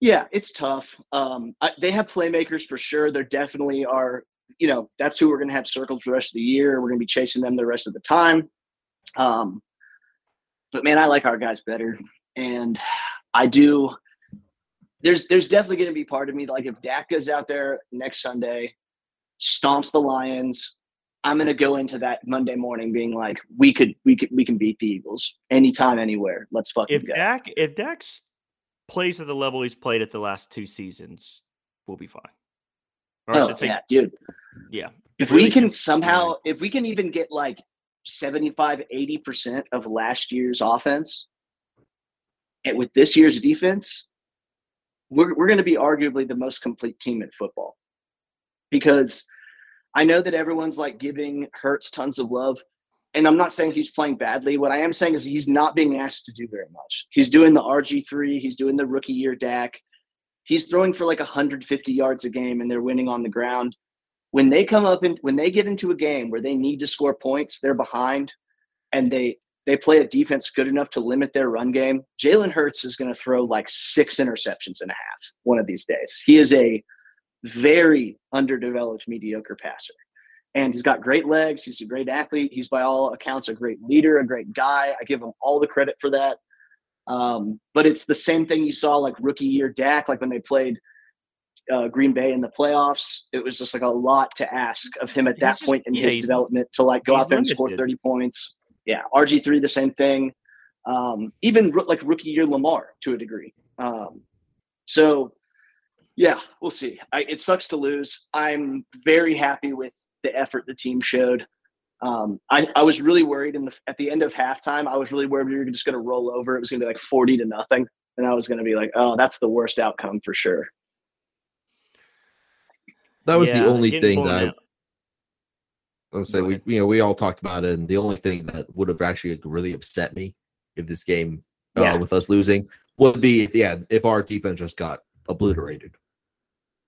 yeah, it's tough. Um, I, they have playmakers for sure. There definitely are. You know, that's who we're going to have circled for the rest of the year. We're going to be chasing them the rest of the time. Um, but man, I like our guys better, and I do. There's there's definitely going to be part of me like if Dak goes out there next Sunday, stomps the Lions. I'm going to go into that Monday morning being like, we could we could we can beat the Eagles anytime, anywhere. Let's fucking if go. Dak if Dak's plays at the level he's played at the last two seasons, we'll be fine. Or oh, say, yeah, dude. Yeah. If really we can somehow, if we can even get like 75, 80% of last year's offense and with this year's defense, we're, we're going to be arguably the most complete team in football. Because I know that everyone's like giving Hurts tons of love and I'm not saying he's playing badly. What I am saying is he's not being asked to do very much. He's doing the RG3, he's doing the rookie year Dak. He's throwing for like 150 yards a game and they're winning on the ground. When they come up and when they get into a game where they need to score points, they're behind and they they play a defense good enough to limit their run game. Jalen Hurts is going to throw like six interceptions and a half one of these days. He is a very underdeveloped, mediocre passer and he's got great legs. He's a great athlete. He's by all accounts a great leader, a great guy. I give him all the credit for that. Um, but it's the same thing you saw like rookie year Dak, like when they played uh, Green Bay in the playoffs. It was just like a lot to ask of him at that just, point in yeah, his development to like go out there limited. and score 30 points. Yeah. RG3, the same thing. Um, even like rookie year Lamar to a degree. Um, so yeah, we'll see. I, it sucks to lose. I'm very happy with the effort the team showed. Um, I, I was really worried in the at the end of halftime. I was really worried we were just going to roll over. It was going to be like forty to nothing, and I was going to be like, "Oh, that's the worst outcome for sure." That was yeah, the only thing that I, I would say we you know we all talked about it, and the only thing that would have actually really upset me if this game uh, yeah. with us losing would be yeah if our defense just got obliterated.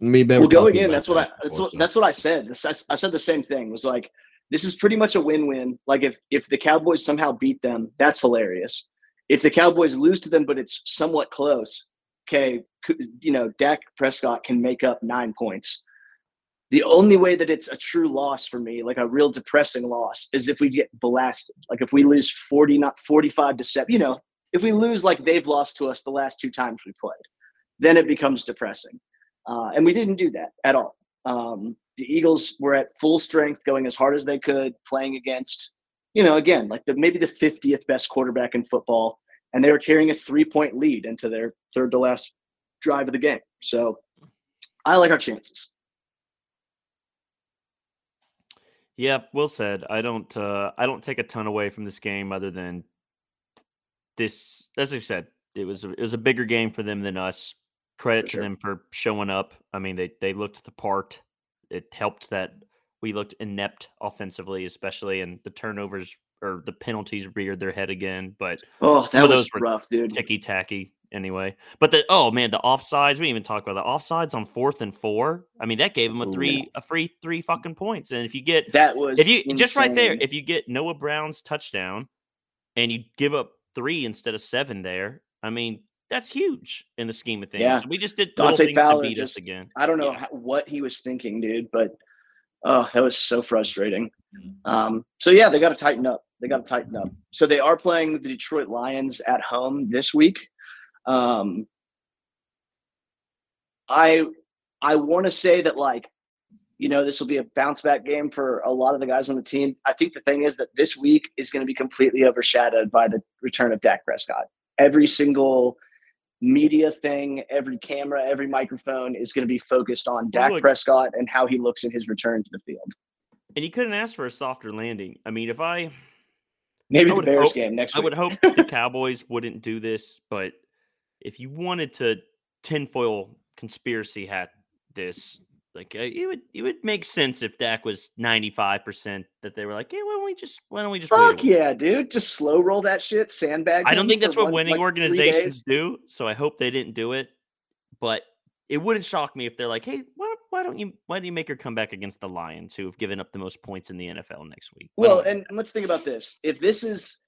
Me, well, going in, that's what I that's what, that's what I said. I said the same thing. It was like this is pretty much a win-win. Like if if the Cowboys somehow beat them, that's hilarious. If the Cowboys lose to them, but it's somewhat close, okay, you know, Dak Prescott can make up nine points. The only way that it's a true loss for me, like a real depressing loss, is if we get blasted. Like if we lose 40, not 45 to 7, you know, if we lose like they've lost to us the last two times we played, then it becomes depressing. Uh, and we didn't do that at all. Um, the Eagles were at full strength, going as hard as they could, playing against, you know, again, like the maybe the 50th best quarterback in football, and they were carrying a three point lead into their third to last drive of the game. So I like our chances. Yeah, well said. I don't uh I don't take a ton away from this game other than this as I said, it was a, it was a bigger game for them than us. Credit for to sure. them for showing up. I mean, they they looked the part. It helped that we looked inept offensively, especially, and the turnovers or the penalties reared their head again. But oh, that was rough, dude. Ticky tacky anyway. But the oh man, the offsides. We didn't even talk about the offsides on fourth and four. I mean, that gave them a three, a free three fucking points. And if you get that was if you insane. just right there, if you get Noah Brown's touchdown and you give up three instead of seven there, I mean. That's huge in the scheme of things. Yeah. So we just did Dante Fowler beat just, us again. I don't know yeah. how, what he was thinking, dude, but oh, that was so frustrating. Mm-hmm. Um, so yeah, they got to tighten up. They got to tighten up. So they are playing the Detroit Lions at home this week. Um, I I want to say that like you know this will be a bounce back game for a lot of the guys on the team. I think the thing is that this week is going to be completely overshadowed by the return of Dak Prescott. Every single media thing, every camera, every microphone is going to be focused on Dak Look, Prescott and how he looks in his return to the field. And you couldn't ask for a softer landing. I mean, if I maybe I the Bears hope, game next week. I would hope the Cowboys wouldn't do this, but if you wanted to tinfoil conspiracy hat this, like uh, it would it would make sense if Dak was ninety five percent that they were like, hey, why don't we just why don't we just fuck yeah, dude, just slow roll that shit, sandbag. I don't think that's what one, winning like organizations do, so I hope they didn't do it. But it wouldn't shock me if they're like, hey, why, why don't you why don't you make her come back against the Lions, who have given up the most points in the NFL next week? Why well, and let's think about this: if this is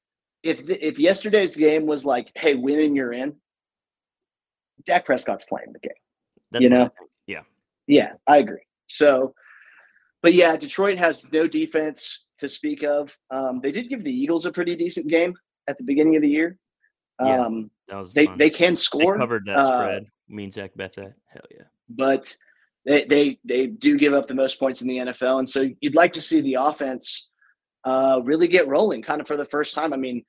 if the, if yesterday's game was like, hey, winning, you're in, Dak Prescott's playing the game. That's you know, yeah, I agree. So, but yeah, Detroit has no defense to speak of. Um, they did give the Eagles a pretty decent game at the beginning of the year. Um, yeah, that was they fun. they can score. They covered that uh, spread. Me and Zach bet that. Hell yeah. But they they they do give up the most points in the NFL, and so you'd like to see the offense uh, really get rolling, kind of for the first time. I mean,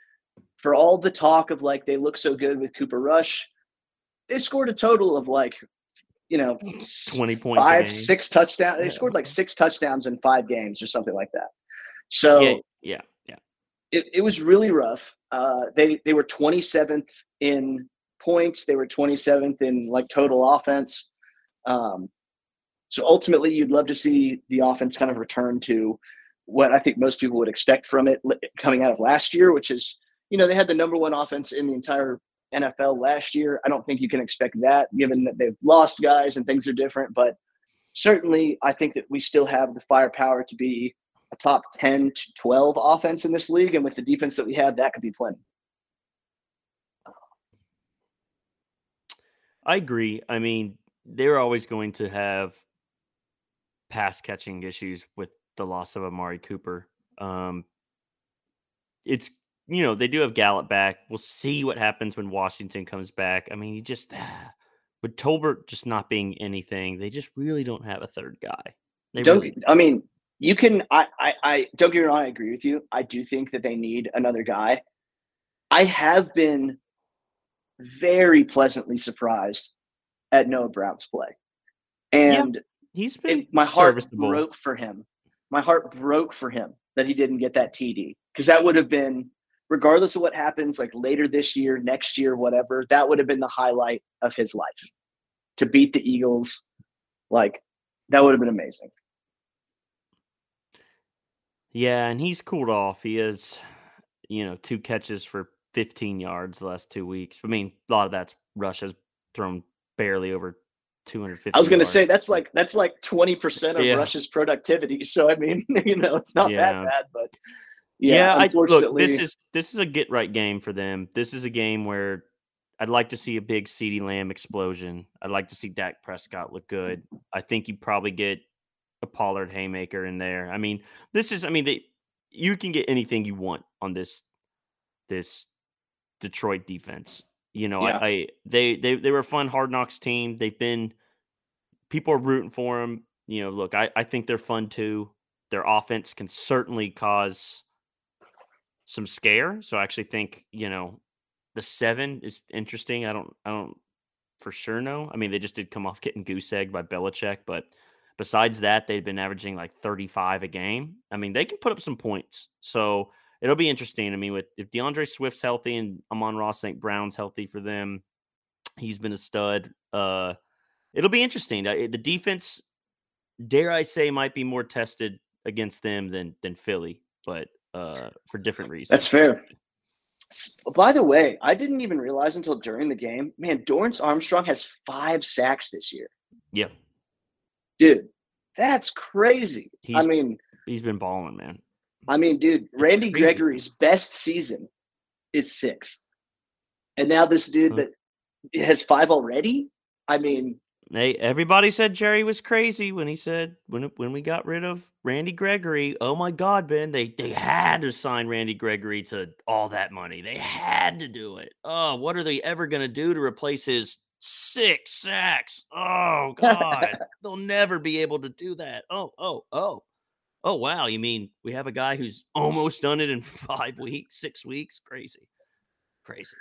for all the talk of like they look so good with Cooper Rush, they scored a total of like you know 20 points five six touchdowns they yeah. scored like six touchdowns in five games or something like that. So yeah yeah, yeah. It, it was really rough. Uh, they they were 27th in points. They were 27th in like total offense. Um, so ultimately you'd love to see the offense kind of return to what i think most people would expect from it coming out of last year which is you know they had the number one offense in the entire NFL last year. I don't think you can expect that given that they've lost guys and things are different. But certainly, I think that we still have the firepower to be a top 10 to 12 offense in this league. And with the defense that we have, that could be plenty. I agree. I mean, they're always going to have pass catching issues with the loss of Amari Cooper. Um, it's you know, they do have Gallup back. We'll see what happens when Washington comes back. I mean, he just ah, with Tolbert just not being anything, they just really don't have a third guy. They don't. Really I mean, you can. I, I. I don't get me wrong. I agree with you. I do think that they need another guy. I have been very pleasantly surprised at Noah Brown's play, and yeah, he's been my heart broke for him. My heart broke for him that he didn't get that TD because that would have been regardless of what happens like later this year, next year, whatever, that would have been the highlight of his life. To beat the Eagles, like that would have been amazing. Yeah, and he's cooled off. He has, you know, two catches for 15 yards the last two weeks. I mean, a lot of that's Rush has thrown barely over 250. I was going to say that's like that's like 20% of yeah. Rush's productivity. So I mean, you know, it's not yeah. that bad, but yeah, yeah I, look, this is this is a get right game for them. This is a game where I'd like to see a big CeeDee Lamb explosion. I'd like to see Dak Prescott look good. I think you probably get a Pollard haymaker in there. I mean, this is I mean, they you can get anything you want on this this Detroit defense. You know, yeah. I, I they they they were a fun hard knocks team. They've been people are rooting for them. You know, look, I, I think they're fun too. Their offense can certainly cause some scare. So I actually think, you know, the seven is interesting. I don't I don't for sure know. I mean, they just did come off getting goose egg by Belichick, but besides that, they've been averaging like 35 a game. I mean, they can put up some points. So it'll be interesting. I mean, with if D'Andre Swift's healthy and Amon-Ra St. Brown's healthy for them, he's been a stud. Uh, it'll be interesting. The defense, dare I say, might be more tested against them than than Philly, but uh, for different reasons. That's fair. By the way, I didn't even realize until during the game, man, Dorance Armstrong has five sacks this year. Yeah. Dude, that's crazy. He's, I mean, he's been balling, man. I mean, dude, it's Randy crazy. Gregory's best season is six. And now this dude that has five already. I mean, Hey, everybody said Jerry was crazy when he said when when we got rid of Randy Gregory. Oh my God, Ben! They they had to sign Randy Gregory to all that money. They had to do it. Oh, what are they ever going to do to replace his six sacks? Oh God, they'll never be able to do that. Oh oh oh oh wow! You mean we have a guy who's almost done it in five weeks, six weeks? Crazy, crazy.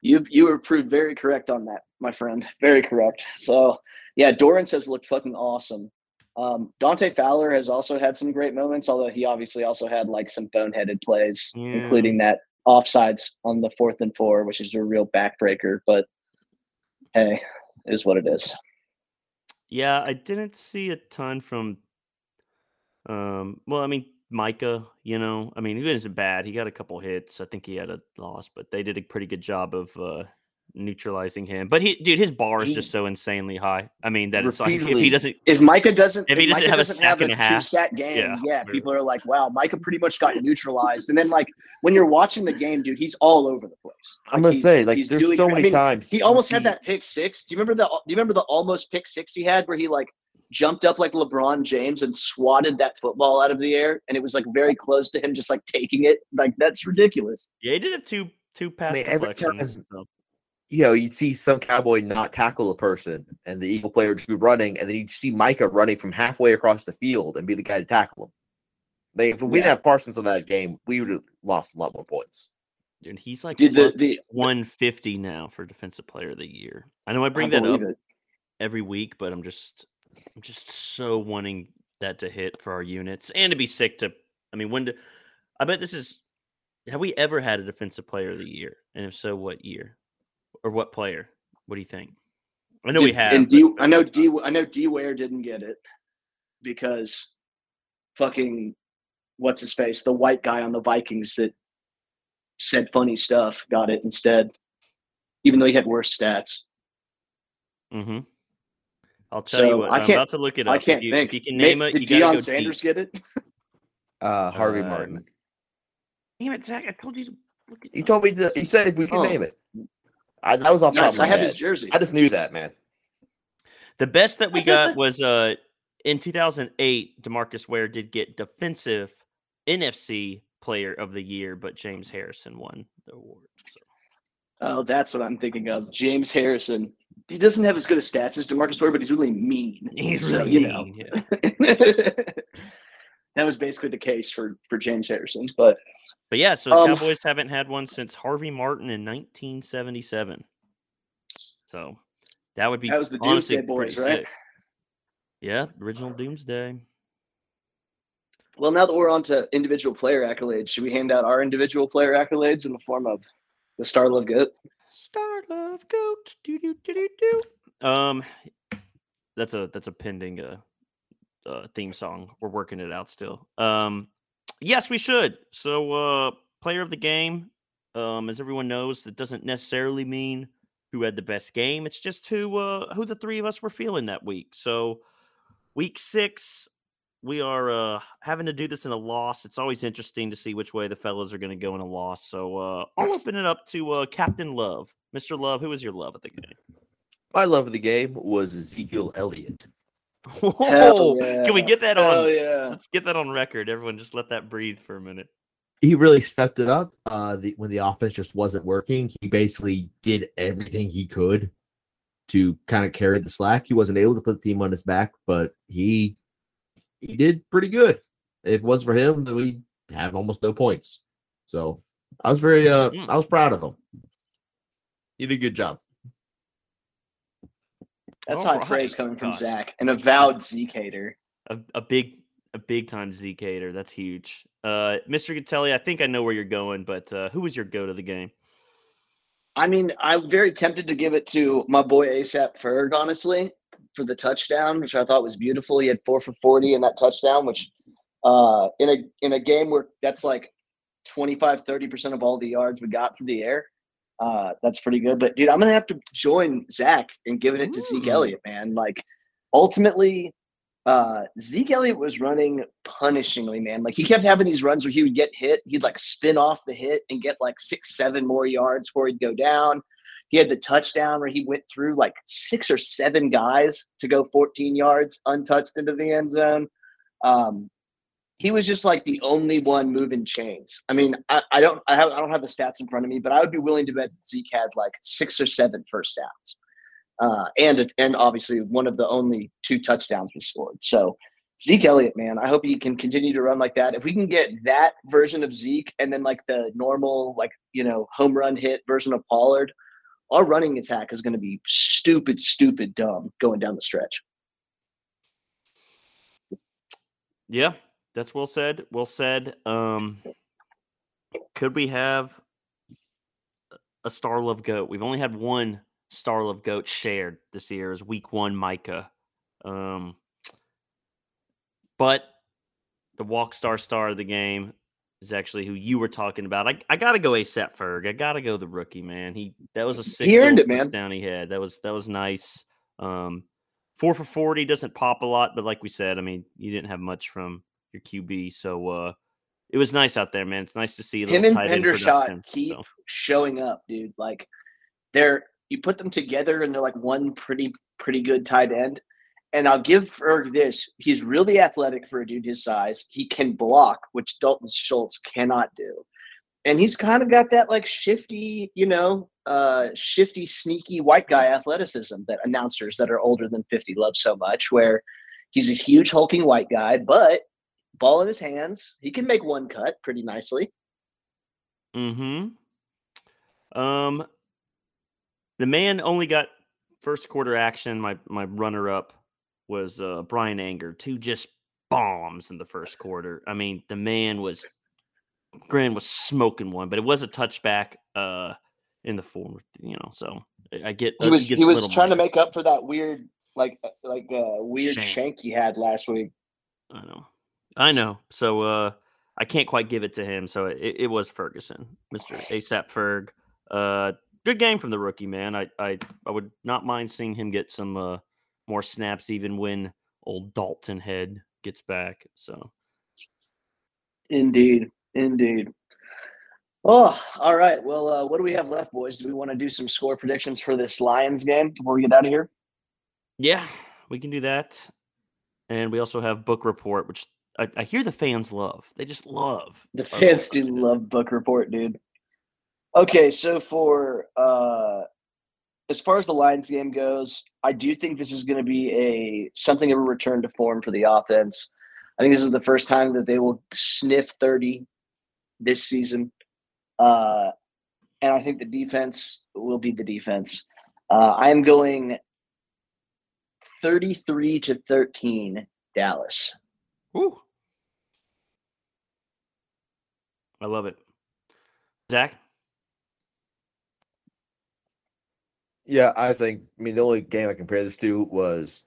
You you were proved very correct on that, my friend. Very correct. So yeah, Dorance has looked fucking awesome. Um, Dante Fowler has also had some great moments, although he obviously also had like some boneheaded plays, yeah. including that offsides on the fourth and four, which is a real backbreaker. But hey, is what it is. Yeah, I didn't see a ton from. Um, well, I mean, Micah, you know, I mean, he wasn't bad. He got a couple hits. I think he had a loss, but they did a pretty good job of uh, neutralizing him. But he, dude, his bar is he, just so insanely high. I mean, that it's like if he doesn't, if Micah doesn't, if he doesn't Micah have doesn't a sack have and a half, sack game, yeah, yeah people are like, wow, Micah pretty much got neutralized. And then like when you're watching the game, dude, he's all over the place. Like, I'm gonna say, like, there's doing, so many I mean, times he almost had that pick six. Do you remember the? Do you remember the almost pick six he had where he like jumped up like LeBron James and swatted that football out of the air, and it was like very close to him just like taking it. Like that's ridiculous. Yeah, he did have two two pass I mean, deflections. Time, you know, you'd see some cowboy not tackle a person, and the Eagle player would just be running, and then you'd see Micah running from halfway across the field and be the guy to tackle him. They, if we yeah. didn't have Parsons in that game, we would have lost a lot more points. Dude, he's like Dude, the, the, 150 now for defensive player of the year. I know I bring I that up it. every week, but I'm just I'm just so wanting that to hit for our units and to be sick to. I mean, when do I bet this is? Have we ever had a defensive player of the year? And if so, what year or what player? What do you think? I know Did, we have. And D, I know D. I know D. Ware didn't get it because fucking what's his face, the white guy on the Vikings that said funny stuff, got it instead, even though he had worse stats. Mm-hmm. I'll tell so you what. I am about to look it up. I can't if you, think. If you can name it, did Deion Sanders deep. get it? Uh, Harvey uh, Martin. Damn it, Zach! I told you. To look it you told me. To, he said if we can oh. name it. I, that was off. Yes, I have head. his jersey. I just knew that, man. The best that we got was uh in 2008. Demarcus Ware did get defensive NFC Player of the Year, but James Harrison won the award. So. Oh, that's what I'm thinking of. James Harrison he doesn't have as good a stats as Demarcus Ware, but he's really mean. He's so, really you know. mean. Yeah. that was basically the case for for James Harrison, but but yeah, so the um, Cowboys haven't had one since Harvey Martin in 1977. So that would be that was the Doomsday Boys, right? Yeah, original Doomsday. Well, now that we're on to individual player accolades, should we hand out our individual player accolades in the form of the Star Love Goat? Star Love Goat. Do do do do do. Um, that's a that's a pending uh, uh theme song. We're working it out still. Um, yes, we should. So, uh, player of the game. Um, as everyone knows, that doesn't necessarily mean who had the best game. It's just who uh who the three of us were feeling that week. So, week six, we are uh, having to do this in a loss. It's always interesting to see which way the fellas are going to go in a loss. So uh, I'll open it up to uh, Captain Love, Mr. Love. Who was your love of the game? My love of the game was Ezekiel Elliott. Oh, yeah. can we get that Hell on? Yeah. Let's get that on record. Everyone, just let that breathe for a minute. He really stepped it up. Uh, the, when the offense just wasn't working, he basically did everything he could to kind of carry the slack. He wasn't able to put the team on his back, but he he did pretty good. If it was for him, we have almost no points. So I was very uh mm. I was proud of him. He did a good job. That's high praise coming from Gosh. Zach, an avowed Zeke hater. A, a big a big time Zeke hater. That's huge. Uh Mr. Gatelli, I think I know where you're going, but uh who was your go to the game? I mean, I'm very tempted to give it to my boy ASAP Ferg, honestly for the touchdown, which I thought was beautiful. He had four for 40 in that touchdown, which uh, in a in a game where that's like 25, 30% of all the yards we got through the air. Uh, that's pretty good. But dude, I'm gonna have to join Zach in giving it to Zeke Elliott, man. Like ultimately, uh, Zeke Elliott was running punishingly, man. Like he kept having these runs where he would get hit, he'd like spin off the hit and get like six, seven more yards before he'd go down. He had the touchdown where he went through like six or seven guys to go 14 yards untouched into the end zone. Um, he was just like the only one moving chains. I mean, I, I don't, I, have, I don't have the stats in front of me, but I would be willing to bet Zeke had like six or seven first downs, uh, and and obviously one of the only two touchdowns was scored. So Zeke Elliott, man, I hope he can continue to run like that. If we can get that version of Zeke and then like the normal, like you know, home run hit version of Pollard, our running attack is going to be stupid, stupid dumb going down the stretch. Yeah, that's well said. Well said. Um, could we have a Star Love Goat? We've only had one Star Love Goat shared this year is week one Micah. Um, but the walk star star of the game is actually who you were talking about. I, I gotta go ASAP Ferg. I gotta go the rookie man. He that was a sick he earned it, man. Down he had that was that was nice. Um, four for forty doesn't pop a lot, but like we said, I mean, you didn't have much from your QB, so uh, it was nice out there, man. It's nice to see him and Hendershot keep so. showing up, dude. Like they're you put them together and they're like one pretty pretty good tight end. And I'll give Ferg this. He's really athletic for a dude his size. He can block, which Dalton Schultz cannot do. And he's kind of got that like shifty, you know, uh, shifty, sneaky white guy athleticism that announcers that are older than 50 love so much, where he's a huge hulking white guy, but ball in his hands. He can make one cut pretty nicely. Mm-hmm. Um. The man only got first quarter action. My my runner up was uh, Bryan Anger, two just bombs in the first quarter. I mean, the man was Grand was smoking one, but it was a touchback uh, in the form, you know. So I get he was he was trying to make up for that weird like uh, like uh, weird shank. shank he had last week. I know, I know. So uh, I can't quite give it to him. So it, it was Ferguson, Mister ASAP Ferg. Uh, good game from the rookie man. I I I would not mind seeing him get some uh, more snaps even when old Dalton Head gets back. So, indeed, indeed. Oh, all right. Well, uh, what do we have left, boys? Do we want to do some score predictions for this Lions game before we get out of here? Yeah, we can do that. And we also have book report, which I, I hear the fans love. They just love. The fans do love book report, dude. Okay, so for uh as far as the Lions game goes, I do think this is going to be a something of a return to form for the offense. I think this is the first time that they will sniff 30 this season. Uh, and I think the defense will be the defense. Uh, I am going 33 to 13 Dallas. Woo. I love it. Zach? Yeah, I think. I mean, the only game I compare this to was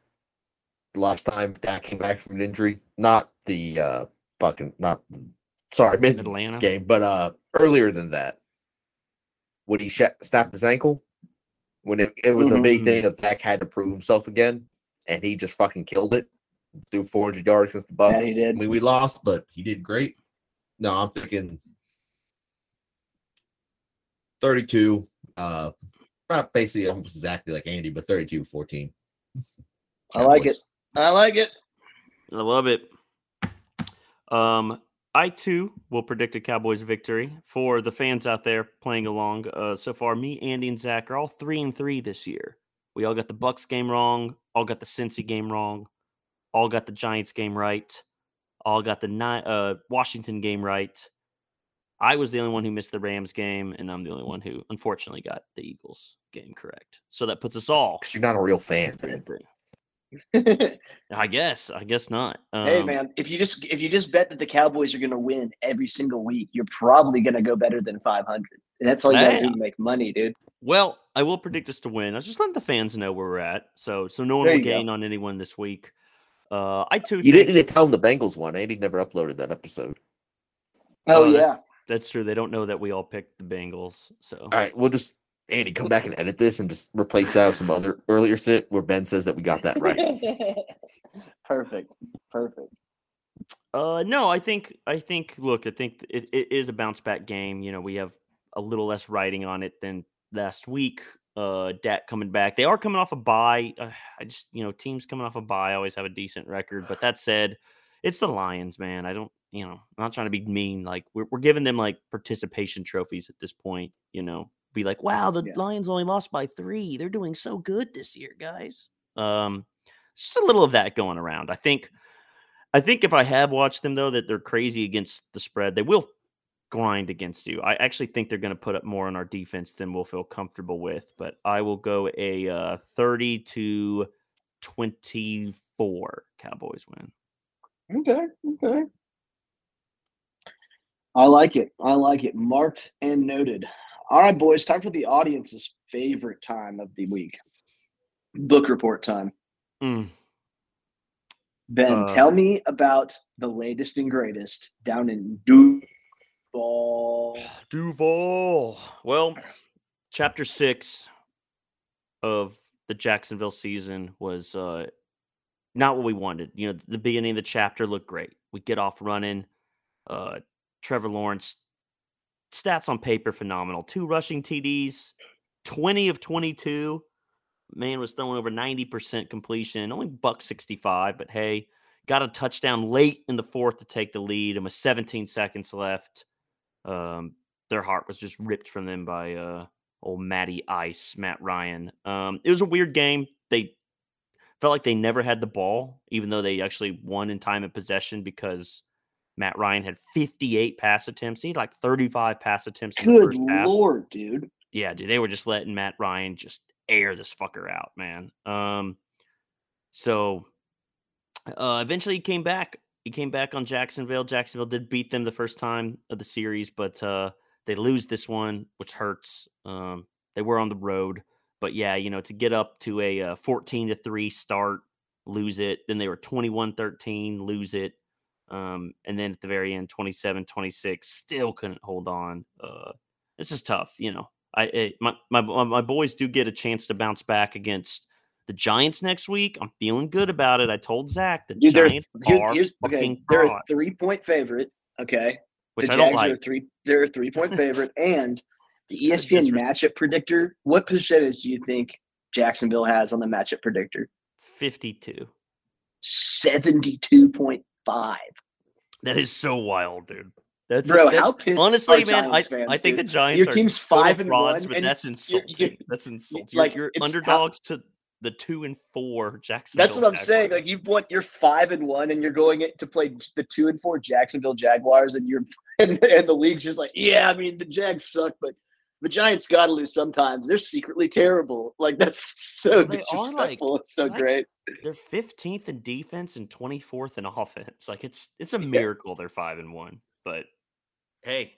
last time Dak came back from an injury. Not the uh fucking not sorry mid Atlanta game, but uh earlier than that when he sh- snapped his ankle. When it, it was mm-hmm. a big thing that Dak had to prove himself again, and he just fucking killed it. threw 400 yards against the Bucs. Yeah, he did. I mean, we lost, but he did great. No, I'm thinking 32. Uh, basically almost exactly like Andy, but 32 14. I like it. I like it. I love it. Um, I too will predict a Cowboys victory for the fans out there playing along. Uh, so far, me, Andy, and Zach are all three and three this year. We all got the Bucs game wrong, all got the Cincy game wrong, all got the Giants game right, all got the ni- uh, Washington game right. I was the only one who missed the Rams game, and I'm the only one who unfortunately got the Eagles game correct. So that puts us all. Because you're not a real fan. I guess. I guess not. Um, hey man, if you just if you just bet that the Cowboys are going to win every single week, you're probably going to go better than 500. That's all you got to do to make money, dude. Well, I will predict us to win. I was just letting the fans know where we're at, so so no one there will gain go. on anyone this week. Uh, I too. You think... didn't even tell them the Bengals one. Andy never uploaded that episode. Oh uh, yeah, that, that's true. They don't know that we all picked the Bengals. So all right, we'll just Andy, come back and edit this and just replace that with some other earlier shit where Ben says that we got that right. Perfect. Perfect. Uh, no, I think I think look, I think it, it is a bounce back game. You know, we have a little less writing on it than last week. Uh, Dak coming back. They are coming off a bye. Uh, I just you know teams coming off a bye always have a decent record. But that said, it's the Lions, man. I don't you know I'm not trying to be mean. Like we're we're giving them like participation trophies at this point. You know, be like, wow, the yeah. Lions only lost by three. They're doing so good this year, guys. Um, just a little of that going around. I think, I think if I have watched them though, that they're crazy against the spread. They will grind against you. I actually think they're going to put up more on our defense than we'll feel comfortable with. But I will go a uh, thirty to twenty-four Cowboys win. Okay. Okay. I like it. I like it. Marked and noted. All right, boys, time for the audience's favorite time of the week book report time. Mm. Ben, uh, tell me about the latest and greatest down in Duval. Duval. Well, chapter six of the Jacksonville season was uh, not what we wanted. You know, the beginning of the chapter looked great. We get off running. Uh, Trevor Lawrence stats on paper phenomenal. Two rushing TDs, 20 of 22. Man was throwing over 90% completion, only buck 65, but hey, got a touchdown late in the fourth to take the lead and with 17 seconds left. Um, their heart was just ripped from them by uh, old Matty Ice, Matt Ryan. Um, it was a weird game. They felt like they never had the ball, even though they actually won in time of possession because Matt Ryan had 58 pass attempts. He had like 35 pass attempts. Good lord, dude. Yeah, dude. They were just letting Matt Ryan just air this fucker out, man. Um, so uh, eventually he came back. He came back on Jacksonville. Jacksonville did beat them the first time of the series, but uh, they lose this one, which hurts. Um, they were on the road, but yeah, you know, to get up to a uh, 14 to 3 start, lose it. Then they were 21 13, lose it. Um, and then at the very end, 27, 26, still couldn't hold on. Uh, this is tough. You know, I, it, my, my, my boys do get a chance to bounce back against the Giants next week. I'm feeling good about it. I told Zach the Dude, Giants are here's, okay, they're a three point favorite. Okay. Which the I Jags like. are three, they're a three point favorite. and the ESPN matchup predictor, what percentage do you think Jacksonville has on the matchup predictor? 52. 72.5. That is so wild, dude. That's bro. That, how pissed honestly, man. I, fans, I think dude. the Giants. Your team's five and frauds, one, but and that's insulting. You're, you're, that's insulting. Like you're, you're underdogs how, to the two and four Jacksonville. That's what I'm Jaguars. saying. Like you've won, you're five and one, and you're going to play the two and four Jacksonville Jaguars, and you're and, and the league's just like, yeah, I mean the Jags suck, but the Giants got to lose sometimes. They're secretly terrible. Like that's so they disrespectful. Like, it's so like, great. They're 15th in defense and 24th in offense. Like it's it's a miracle they're five and one. But hey,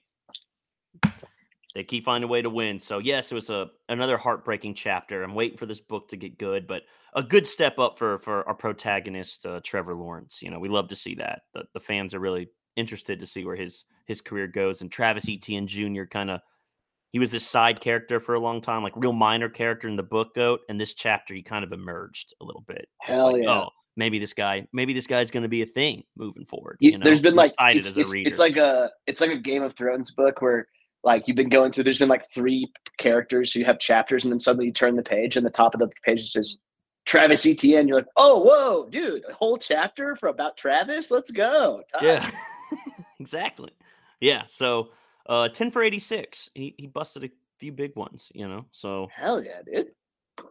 they keep finding a way to win. So yes, it was a another heartbreaking chapter. I'm waiting for this book to get good, but a good step up for for our protagonist, uh, Trevor Lawrence. You know, we love to see that. The, the fans are really interested to see where his his career goes. And Travis Etienne Jr. kind of he was this side character for a long time, like real minor character in the book Goat. And this chapter, he kind of emerged a little bit. Hell like, yeah. Oh, maybe this guy, maybe this guy's going to be a thing moving forward. You know? There's been like it's, it's, it's, like a it's like a Game of Thrones book where like you've been going through. There's been like three characters, so you have chapters, and then suddenly you turn the page, and the top of the page says Travis Etienne. You're like, oh, whoa, dude, a whole chapter for about Travis. Let's go. Time. Yeah, exactly. Yeah. So, uh, ten for eighty six. He he busted a few big ones. You know. So hell yeah, dude.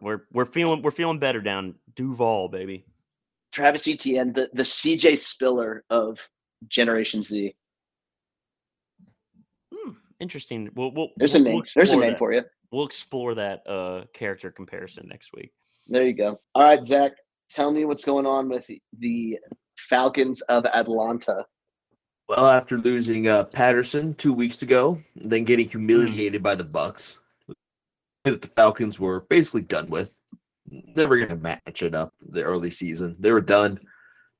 We're we're feeling we're feeling better down Duval, baby. Travis Etienne, the the CJ Spiller of Generation Z. Hmm, interesting. We'll, we'll there's we'll, a name. We'll there's a name that. for you. We'll explore that uh, character comparison next week. There you go. All right, Zach, tell me what's going on with the Falcons of Atlanta. Well, after losing uh, Patterson two weeks ago, then getting humiliated by the Bucs, that the Falcons were basically done with never going to match it up the early season. They were done.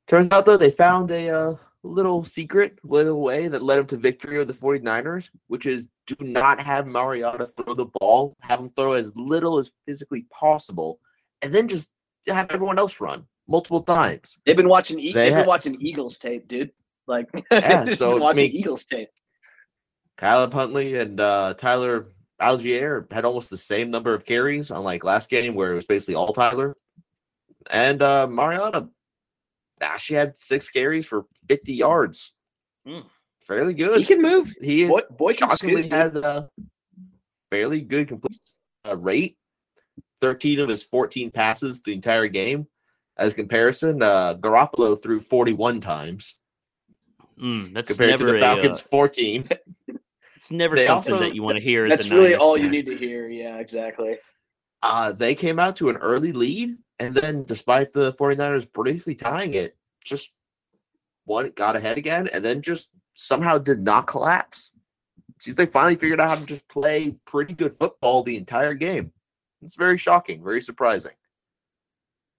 Turns out, though, they found a uh, little secret, little way that led them to victory of the 49ers, which is do not have Mariota throw the ball, have him throw as little as physically possible, and then just have everyone else run multiple times. They've been watching. E- they have been watching Eagles tape, dude. Like, yeah, so watching I mean, Eagles tape. Caleb Huntley and uh, Tyler Allgeier had almost the same number of carries, on like last game where it was basically all Tyler. And uh, Mariota, ah, she had six carries for 50 yards. Mm. Fairly good. He can move. He boy, boy shockingly had a fairly good complete uh, rate. 13 of his 14 passes the entire game. As comparison, uh, Garoppolo threw 41 times. Mm, that's compared to the Falcons' a, uh, 14. It's never they something also, that you want to hear. That's really all you need to hear. Yeah, exactly. Uh, they came out to an early lead, and then despite the 49ers briefly tying it, just one got ahead again, and then just somehow did not collapse. Seems they finally figured out how to just play pretty good football the entire game. It's very shocking, very surprising.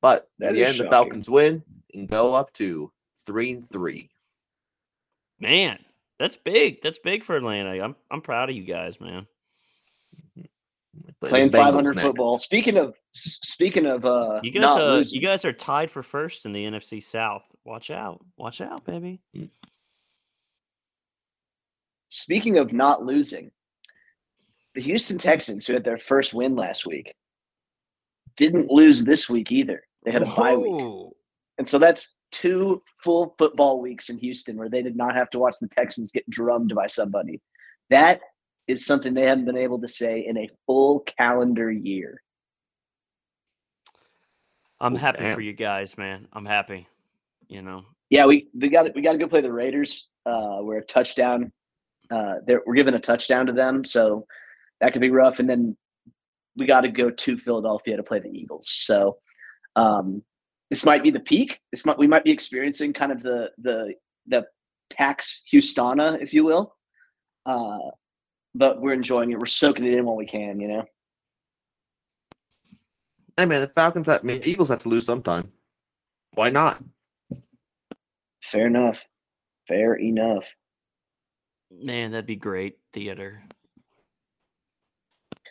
But that in the end, shocking. the Falcons win and go up to three and three. Man, that's big. That's big for Atlanta. I'm I'm proud of you guys, man. Playing 500 football. Speaking of speaking of uh, you guys uh, losing. you guys are tied for first in the NFC South. Watch out. Watch out, baby. Speaking of not losing, the Houston Texans, who had their first win last week, didn't lose this week either. They had a Whoa. bye week. And so that's two full football weeks in Houston where they did not have to watch the Texans get drummed by somebody. That is something they haven't been able to say in a full calendar year. I'm happy Damn. for you guys, man. I'm happy. You know. Yeah, we we got we got to go play the Raiders. Uh, we're a touchdown. Uh, we're giving a touchdown to them, so that could be rough. And then we got to go to Philadelphia to play the Eagles. So um, this might be the peak. This might we might be experiencing kind of the the the Pax Houstona, if you will. Uh, but we're enjoying it. We're soaking it in while we can, you know. Hey man, the Falcons. I mean, Eagles have to lose sometime. Why not? Fair enough. Fair enough. Man, that'd be great theater.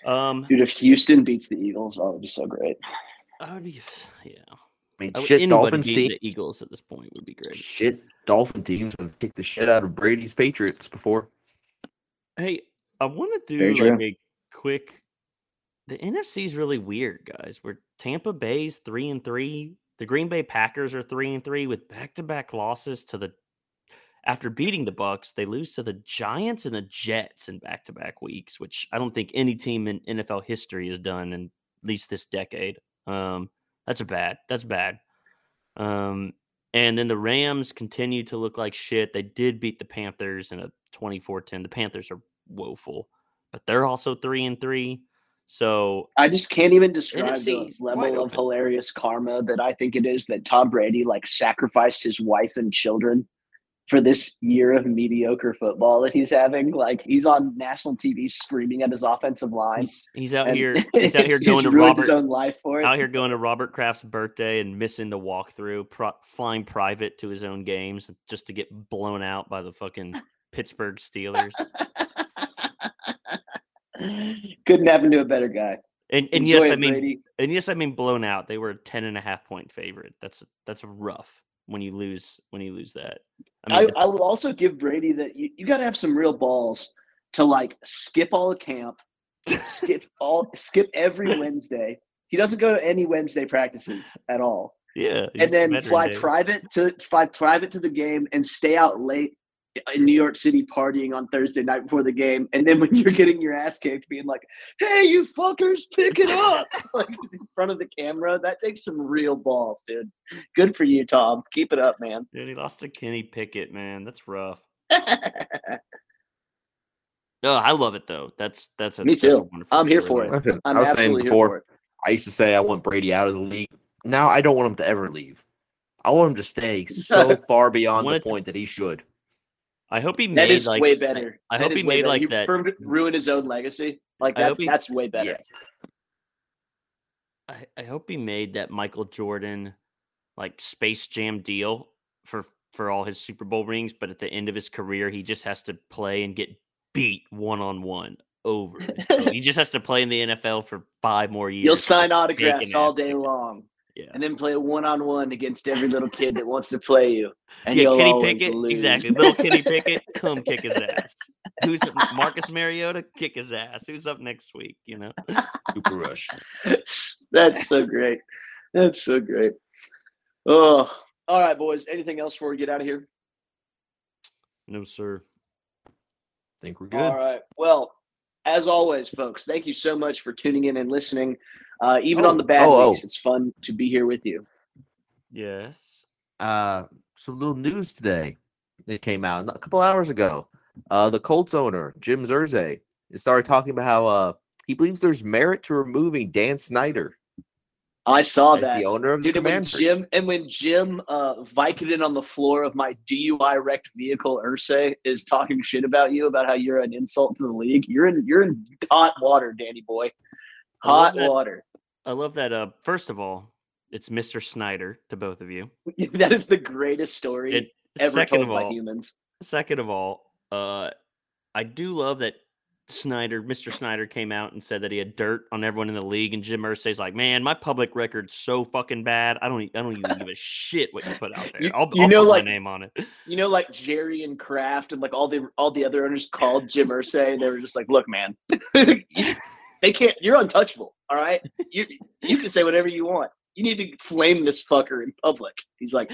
Um, dude, if Houston beats the Eagles, oh, it'd be so great. I would be, yeah. I mean, I shit, Dolphins team. The Eagles at this point would be great. Shit, Dolphin teams have kicked the shit out of Brady's Patriots before. Hey, I want to do like a quick. The NFC is really weird, guys. Where Tampa Bay's three and three, the Green Bay Packers are three and three with back-to-back losses to the. After beating the Bucs, they lose to the Giants and the Jets in back-to-back weeks, which I don't think any team in NFL history has done in at least this decade. Um, that's a bad. That's bad. Um, and then the Rams continue to look like shit. They did beat the Panthers in a 24-10. The Panthers are woeful, but they're also three and three. So I just can't even describe the level of hilarious karma that I think it is that Tom Brady like sacrificed his wife and children for this year of mediocre football that he's having. Like he's on national TV screaming at his offensive line. He's, he's out here. He's out here going to Robert, his own life for it. Out here going to Robert Kraft's birthday and missing the walkthrough, pro, flying private to his own games just to get blown out by the fucking Pittsburgh Steelers. Couldn't happen to a better guy. And and Enjoy yes, it, I mean Brady. and yes, I mean blown out. They were a 10 and a half point favorite. That's that's rough when you lose when you lose that. I, mean, I, I will also give Brady that you, you got to have some real balls to like skip all the camp, skip all skip every Wednesday. He doesn't go to any Wednesday practices at all. Yeah, and then fly days. private to fly private to the game and stay out late in New York City partying on Thursday night before the game, and then when you're getting your ass kicked, being like, "Hey, you fuckers, pick it up!" like in front of the camera. That takes some real balls, dude. Good for you, Tom. Keep it up, man. Dude, he lost to Kenny Pickett, man. That's rough. no, I love it though. That's that's a me too. A I'm here for it. I'm I was saying before. I used to say I want Brady out of the league. Now I don't want him to ever leave. I want him to stay so far beyond the point that he should. I hope he made that is like, way better. I, I hope he made better. like he that. Ruin his own legacy. Like that's he, that's way better. I, I hope he made that Michael Jordan like Space Jam deal for for all his Super Bowl rings, but at the end of his career, he just has to play and get beat one on one over. he just has to play in the NFL for five more years. You'll sign autographs all day long. Yeah. And then play a one on one against every little kid that wants to play you. And yeah, Kenny Pickett, lose. exactly. Little Kenny Pickett, come kick his ass. Who's Marcus Mariota? Kick his ass. Who's up next week? You know, Cooper Rush. That's so great. That's so great. Oh, all right, boys. Anything else before we get out of here? No, sir. I think we're good. All right. Well, as always, folks, thank you so much for tuning in and listening. Uh, even oh, on the bad oh, weeks, oh. it's fun to be here with you. Yes. Uh, some little news today that came out a couple hours ago. Uh, the Colts owner Jim Irsay started talking about how uh, he believes there's merit to removing Dan Snyder. I saw that the owner of Dude, the and when Jim and when Jim uh, Vicodin on the floor of my DUI wrecked vehicle, Irsay is talking shit about you about how you're an insult to the league. You're in you're in hot water, Danny boy. Hot I water. I love that. Uh, first of all, it's Mr. Snyder to both of you. that is the greatest story it, ever told by humans. Second of all, uh, I do love that Snyder, Mr. Snyder came out and said that he had dirt on everyone in the league, and Jim Irsay's like, "Man, my public record's so fucking bad. I don't, I don't even give a shit what you put out there. I'll, you I'll know, put like, my name on it." You know, like Jerry and Kraft and like all the all the other owners called Jim Irsay. They were just like, "Look, man, they can't. You're untouchable. All right, you you can say whatever you want. You need to flame this fucker in public." He's like,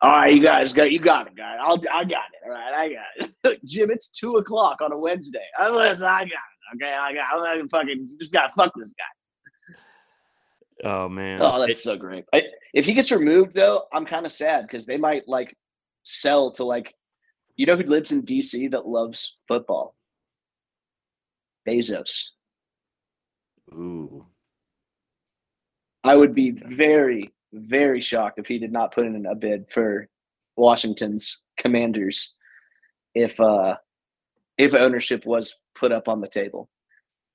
"All right, you guys got you got it, guy. I'll I got it. All right, I got it. Jim, it's two o'clock on a Wednesday. I, I got it. Okay, I got. I'm gonna fucking just gotta fuck this guy." Oh man! Oh, that's it, so great. I, if he gets removed, though, I'm kind of sad because they might like sell to like, you know, who lives in DC that loves football? Bezos. Ooh. I would be very, very shocked if he did not put in a bid for Washington's Commanders if uh if ownership was put up on the table.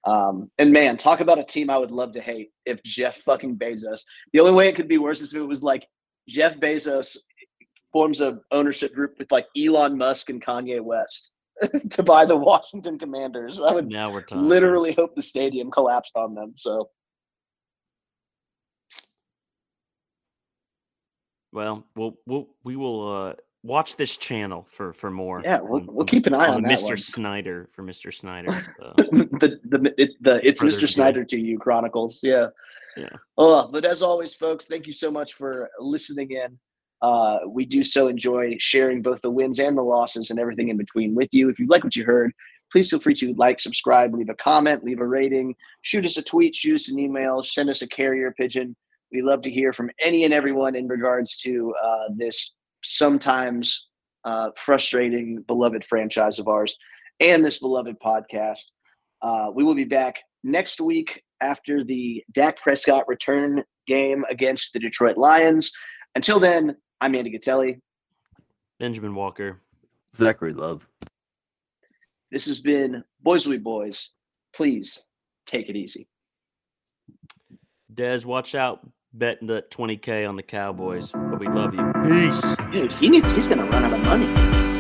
Um, and man, talk about a team I would love to hate if Jeff fucking Bezos. The only way it could be worse is if it was like Jeff Bezos forms a ownership group with like Elon Musk and Kanye West to buy the Washington Commanders. I would now we're talking. literally hope the stadium collapsed on them. So Well, we'll, we'll we will uh, watch this channel for for more. Yeah, we'll, on, we'll keep an eye on, on Mr. One. Snyder for Mr. Snyder. So. the the it, the it's Mr. Snyder to you chronicles. Yeah. Yeah. Oh, but as always, folks, thank you so much for listening in. Uh, we do so enjoy sharing both the wins and the losses and everything in between with you. If you like what you heard, please feel free to like, subscribe, leave a comment, leave a rating, shoot us a tweet, shoot us an email, send us a carrier pigeon. We love to hear from any and everyone in regards to uh, this sometimes uh, frustrating, beloved franchise of ours and this beloved podcast. Uh, we will be back next week after the Dak Prescott return game against the Detroit Lions. Until then, I'm Andy Gatelli. Benjamin Walker. Zachary Love. This has been Boys We Boys. Please take it easy. Dez, watch out betting the 20K on the Cowboys, but we love you. Peace. Dude, he needs he's gonna run out of money.